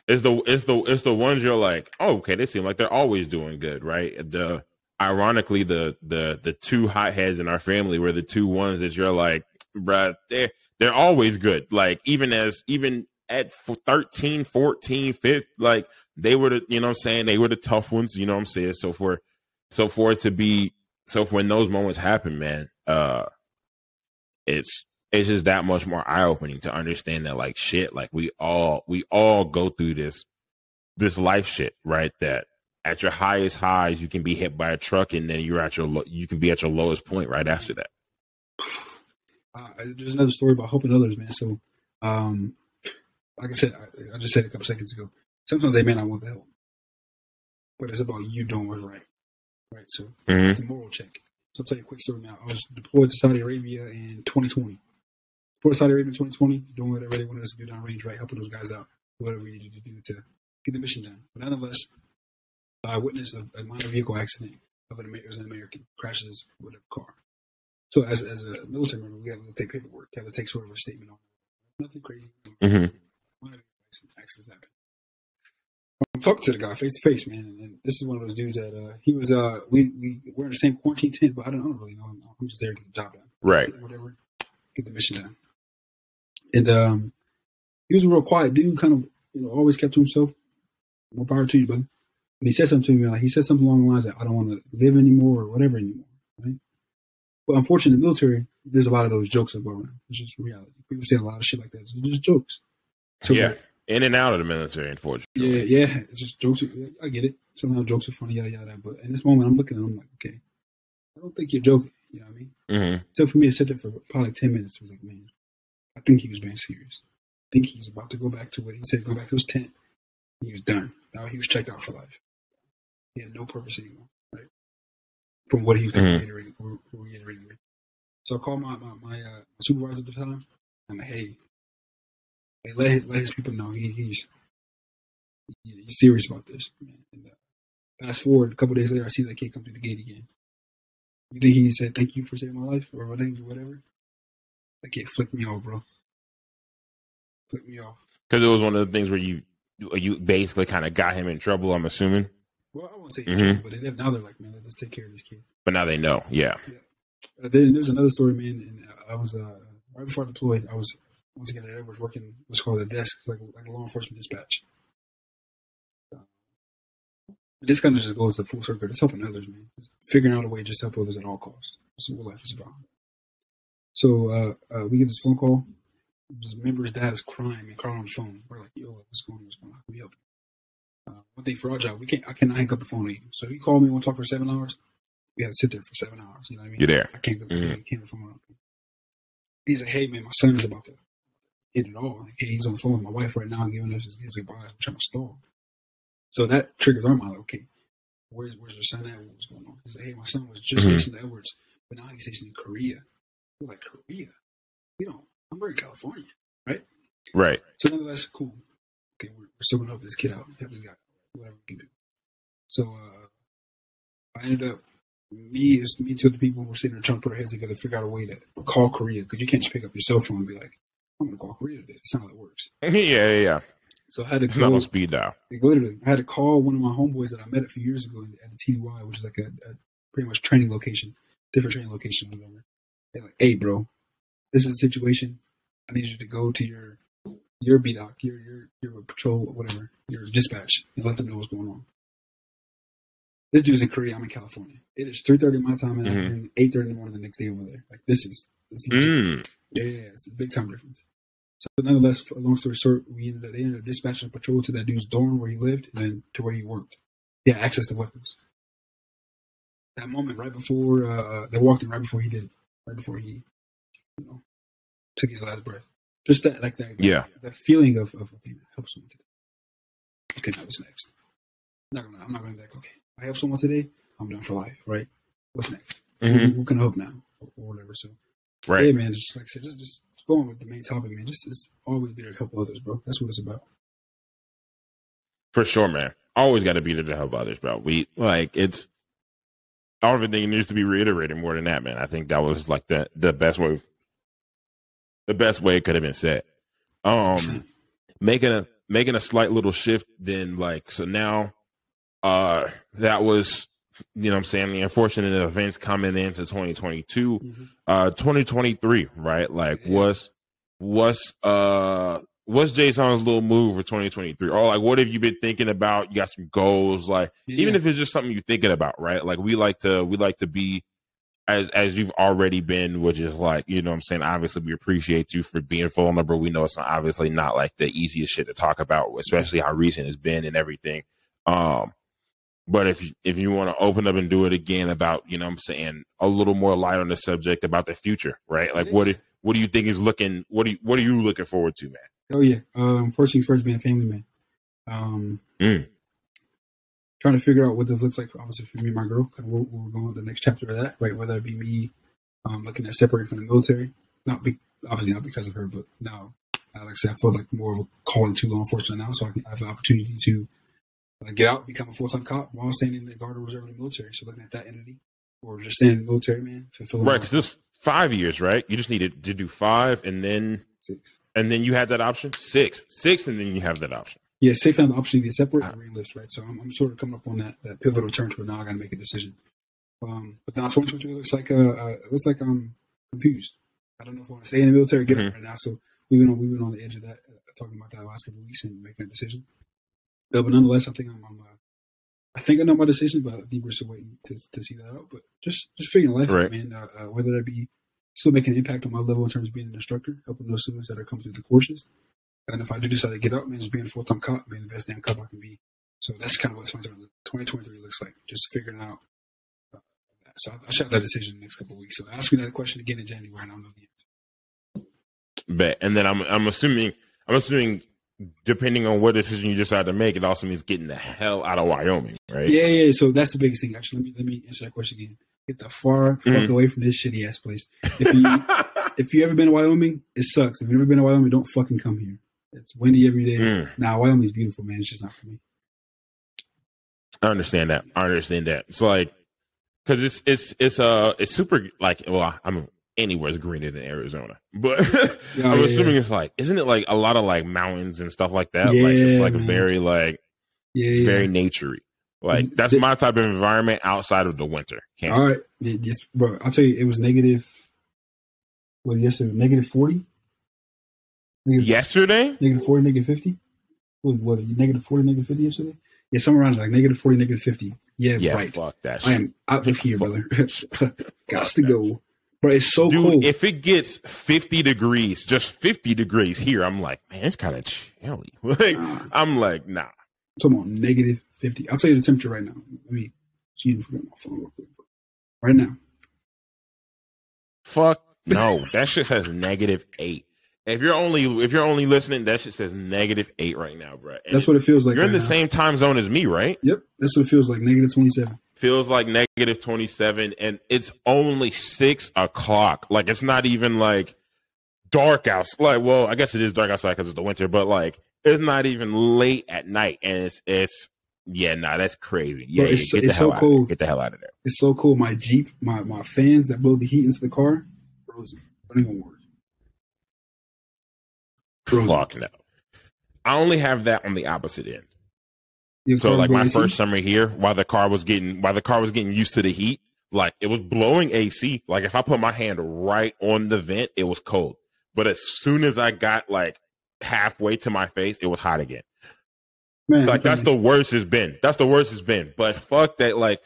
it's the it's the it's the ones you're like, oh, okay, they seem like they're always doing good, right? The ironically, the the the two hotheads in our family were the two ones that you're like, bruh, they're they're always good. Like even as even at 13, 14, 15, like they were the you know I'm saying they were the tough ones, you know I'm saying. So for so for it to be so for when those moments happen, man, uh, it's it's just that much more eye opening to understand that like shit, like we all we all go through this this life shit, right? That at your highest highs you can be hit by a truck and then you're at your lo- you can be at your lowest point right after that. Uh, there's another story about helping others, man. So, um, like I said, I, I just said a couple seconds ago. Sometimes they may not want the help, but it's about you doing what's right, right? So mm-hmm. it's a moral check. So I'll tell you a quick story now. I was deployed to Saudi Arabia in 2020 for Saudi Arabia 2020, doing whatever they wanted us to do down range, right? Helping those guys out, whatever we needed to do to get the mission done. But nonetheless, I witnessed a, a minor vehicle accident of an, it was an American crashes with a car. So as, as a military member, we have to take paperwork, have to take sort of a statement on it. Nothing crazy. Mm-hmm. Minor accidents happen. I'm talking to the guy face to face, man, and this is one of those dudes that uh, he was. Uh, we we were in the same quarantine tent, but I don't, I don't really know him. I'm just there to get the job done, right? Whatever, get the mission done. And um, he was a real quiet dude, kind of, you know, always kept to himself. More power to you, buddy. And he said something to me like he said something along the lines that I don't want to live anymore or whatever anymore, right? But unfortunately, in the military, there's a lot of those jokes that go around. It's just reality. People say a lot of shit like that. It's just jokes. So yeah, in and out of the military, unfortunately. Yeah, yeah. It's just jokes. I get it. Sometimes jokes are funny, yada yada. But in this moment, I'm looking at him like, okay, I don't think you're joking. You know what I mean? Mm-hmm. It took for me to sit there for probably ten minutes. I was like, man, I think he was being serious. I think he's about to go back to what he said, go back to his tent. He was done. Now he was checked out for life. He had no purpose anymore, right? From what he was Mhm. reiterating, reiterating. So I called my my, my uh, supervisor at the time. I'm like, hey, hey let his, let his people know he, he's, he's he's serious about this. And, uh, fast forward a couple days later, I see that kid come through the gate again. You think he said thank you for saving my life or whatever? That kid flicked me off, bro. Flicked me off. Because it was one of the things where you you basically kind of got him in trouble. I'm assuming, Well, I won't say Mhm. trouble, but they, now they're like, man, let's take care of this kid. but now they know. Yeah. Uh, then there's another story, man. And I was uh, right before I deployed. I was once again at Edwards working what's called a desk, like like a law enforcement dispatch. Uh, this kind of just goes the full circle. It's helping others, man. Just figuring out a way just to help others at all costs. That's what life is about. So uh, uh, we get this phone call. This member's dad is crying and crying on the phone. We're like, "Yo, what's going on? What's going on? How can we help?" you?" Uh, one day for our job, we can't. I cannot hang up the phone to you. So if you call me, and we'll talk for seven hours. We have to sit there for seven hours. You know what I mean? You're there. I can't go. Mhm. I can't phone up. He's like, "Hey man, my son is about to hit it all. Like, hey, he's on the phone with my wife right now, giving us his, his advice. I'm trying to stall." So that triggers our mind. Like, okay, where's where's your son at? What's going on? He's like, "Hey, my son was just Mhm. stationed at Edwards, but now he's stationed in Korea." We're like, "Korea? We don't. I'm in California." Right. Right. So nonetheless, cool. Okay, we're, we're still gonna help this kid out, help this guy, whatever we can do. So uh, I ended up me is me two other people were sitting there trying to put our heads together, figure out a way to call Korea because you can't just pick up your cell phone and be like, "I'm gonna call Korea today." That's not how it works. (laughs) yeah, yeah, yeah. So I had to It's not go. on speed dial. Literally, I had to call one of my homeboys that I met a few years ago at the TDY, which is like a, a pretty much training location, different training location, whatever. They're like, "Hey, bro, this is a situation. I need you to go to your your B doc, your your your patrol, whatever, your dispatch, and let them know what's going on." This dude's in Korea. I'm in California. It is three thirty my time, and Mhm. eight thirty in the morning the next day over there. Like this is this is. Mm. Yeah, yeah, yeah, it's a big time difference. So nonetheless, for a long story short, we ended up they ended up dispatching a patrol to that dude's dorm where he lived and then to where he worked. He had access to weapons. That moment right before uh, they walked in, right before he did, it, right before he, you know, took his last breath. Just that, like that, Yeah. that feeling of, of okay, help someone today. Okay, now what's next? I'm not gonna, I'm not gonna be like, okay, I help someone today, I'm done for life, right? What's next? Mhm. Who, who can help now, or, or whatever? So Right. yeah, man. Just like I said, just just going with the main topic, man. Just it's always be there to help others, bro. That's what it's about. For sure, man. Always got to be there to help others, bro. We like it's everything needs to be reiterated more than that, man. I think that was like the the best way, the best way it could have been said. Um, (laughs) making a making a slight little shift, then like so now, uh, that was you know what I'm saying the unfortunate events coming into 2022, Mhm. uh, 2023, right? Like Yeah. what's what's uh what's Jason's little move for 2023? Or like what have you been thinking about? You got some goals, like even if it's just something you're thinking about, right? Like we like to we like to be as as you've already been, which is like, you know what I'm saying? Obviously we appreciate you for being vulnerable. We know it's not obviously not like the easiest shit to talk about, especially how recent it's been and everything. Um but if you, if you want to open up and do it again about, you know what I'm saying, a little more light on the subject about the future, right? Like what do, what do you think is looking what do you, what are you looking forward to, man? Oh yeah. Um, first things first, being a family man. Um, Mm. trying to figure out what this looks like. Obviously, for me and my girl, kind of where we're going with the next chapter of that, right? Whether it be me um, looking at separating from the military, not be obviously not because of her, but now, uh, like I said, I feel like more of a calling to law enforcement now, so I, can, I have an opportunity to uh, get out, become a full time cop while staying in the Guard or Reserve of the military. So looking at that entity, or just staying in the military, man, fulfilling Right, because this five years, right? You just needed to do five, and then six. And then you had that option six, six, and then you have that option. Yeah, six on the opportunity to separate and right? So I'm, I'm sort of coming up on that, that pivotal turn to where now I got to make a decision. Um, but now 2023 looks like uh, uh, it looks like I'm confused. I don't know if I want to stay in the military or get Mhm. out right now. So we've been on we've been on the edge of that, uh, talking about that last couple of weeks and making a decision. Uh, but nonetheless, I think I'm I'm, uh, I think I know my decision, but I think we're still waiting to, to see that out. But just just figuring life Right. out, man. Uh, uh, whether that be still making an impact on my level in terms of being an instructor, helping those students that are coming through the courses, and if I do decide to get out, man, just being a full time cop, being the best damn cop I can be. So that's kind of what 2023 looks like. Just figuring out. Uh, so I, I should have that decision in the next couple of weeks. So ask me that question again in January, and I'll know the answer. Bet. And then I'm I'm assuming I'm assuming depending on what decision you decide to make, it also means getting the hell out of Wyoming, right? Yeah, yeah. So that's the biggest thing. Actually, let me let me answer that question again. Get the far fuck Mhm. away from this shitty ass place. If you (laughs) if you ever been to Wyoming, it sucks. If you've never been to Wyoming, don't fucking come here. It's windy every day. Mm, Nah, Wyoming's beautiful, man. It's just not for me. I understand that. I understand that. It's like because it's it's it's uh it's super like well I'm anywhere's greener than Arizona, but (laughs) Yeah, I'm yeah, assuming yeah. it's like isn't it like a lot of like mountains and stuff like that? like it's like man. very like Yeah, it's yeah. very naturey. Like Mm, that's my type of environment outside of the winter. Can't All right, Yeah, yes, bro. I'll tell you, it was negative. What yesterday? Negative forty. Negative, yesterday? negative forty, negative fifty. What, what negative forty, negative fifty yesterday? Yeah, somewhere around like negative forty, negative fifty. Yeah, Yeah, right. fuck that I am out of here, Fuck. brother. (laughs) Got to go, bro. It's so Dude, cold. if it gets 50 degrees, just 50 degrees here, I'm like, man, it's kind of chilly. (laughs) Like, Nah. I'm like, nah. talking about negative 50. I'll tell you the temperature right now. Let me see if I got my phone real quick. Right now. Fuck no. (laughs) that shit says negative eight. If you're only if you're only listening, that shit says negative eight right now, bro. And That's what it feels like. you're in the now. same time zone as me, right? Yep. That's what it feels like. Negative 27. Feels like negative 27, and it's only six o'clock. Like it's not even like dark outside. Like, well, I guess it is dark outside because it's the winter, but like it's not even late at night, and it's it's yeah, nah, that's crazy. Yeah, it's- yeah, get it's the hell so out of Get the hell out of there. It's so cool. My Jeep, my, my fans that blow the heat into the car, frozen. Don't even work. Frozen. Fuck no. I only have that on the opposite end. Your So like my AC? first summer here, while the car was getting while the car was getting used to the heat, like it was blowing AC. Like if I put my hand right on the vent, it was cold. But as soon as I got like halfway to my face, it was hot again. Man, Like that's the worst it's been. That's the worst it's been. But fuck that. Like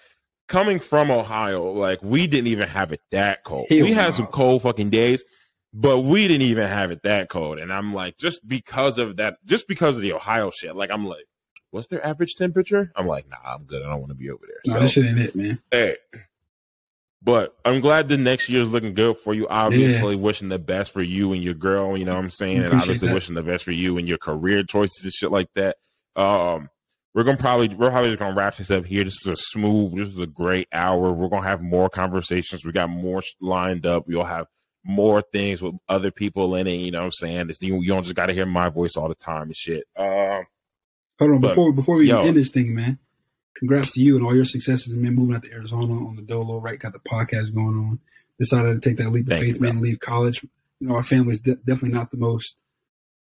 coming from Ohio, like we didn't even have it that cold. Hell we had no. some cold fucking days, but we didn't even have it that cold. And I'm like, just because of that, just because of the Ohio shit, like I'm like, what's their average temperature? I'm like, nah, I'm good. I don't want to be over there. Nah, so, that shit ain't it, man. hey. But I'm glad the next year is looking good for you. Obviously, wishing the best for you and your girl. You know what I'm saying? And obviously, that. wishing the best for you and your career choices and shit like that. Um, we're gonna probably we're probably just gonna wrap this up here. This is a smooth. This is a great hour. We're gonna have more conversations. We got more lined up. We'll have more things with other people in it. You know what I'm saying? It's, you, you don't just gotta hear my voice all the time and shit. Um, Hold on, Look, before before we yo. end this thing, man. Congrats to you and all your successes, man. Moving out to Arizona on the Dolo, right? Got the podcast going on. Decided to take that leap of faith, you, man. and Leave college. You know, our family's de- definitely not the most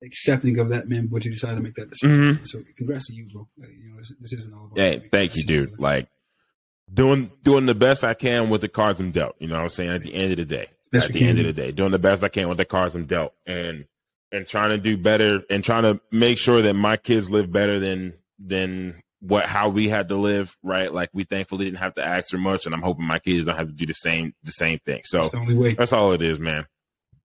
accepting of that, man. But you decided to make that decision. Mm-hmm. So, congrats to you, bro. Like, you know, this, this isn't all about. Hey, thank you, dude. Like doing doing the best I can with the cards I'm dealt. You know what I'm saying? At the end of the day. At the end of the day. Doing the best I can with the cards I'm dealt. And and trying to do better and trying to make sure that my kids live better than than what how we had to live, right? Like we thankfully didn't have to ask for much and I'm hoping my kids don't have to do the same the same thing. So That's the only way. that's all it is, man.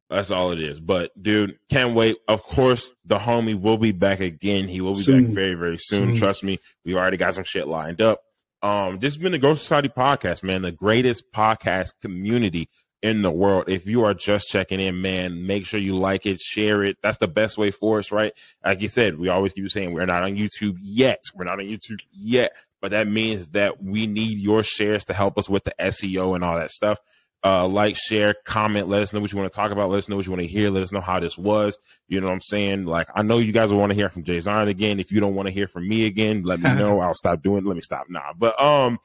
That's all it is. But dude, can't wait. Of course, the homie will be back again. He will be Soon. back very, very soon. Soon. Trust me. We already got some shit lined up. Um, this has been the Ghost Society podcast, man, the greatest podcast community in the world. If you are just checking in, man, make sure you like it, share it. That's the best way for us, right? Like you said, we always keep saying we're not on YouTube yet. We're not on YouTube yet, but that means that we need your shares to help us with the SEO and all that stuff. Uh, like, share, comment, let us know what you want to talk about. Let us know what you want to hear. Let us know how this was. You know what I'm saying? Like, I know you guys will want to hear from Jay Zion again. If you don't want to hear from me again, let me (laughs) know. I'll stop doing it. Let me stop. Nah. But, um,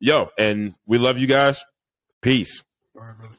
yo, and we love you guys. Peace. All right, brother.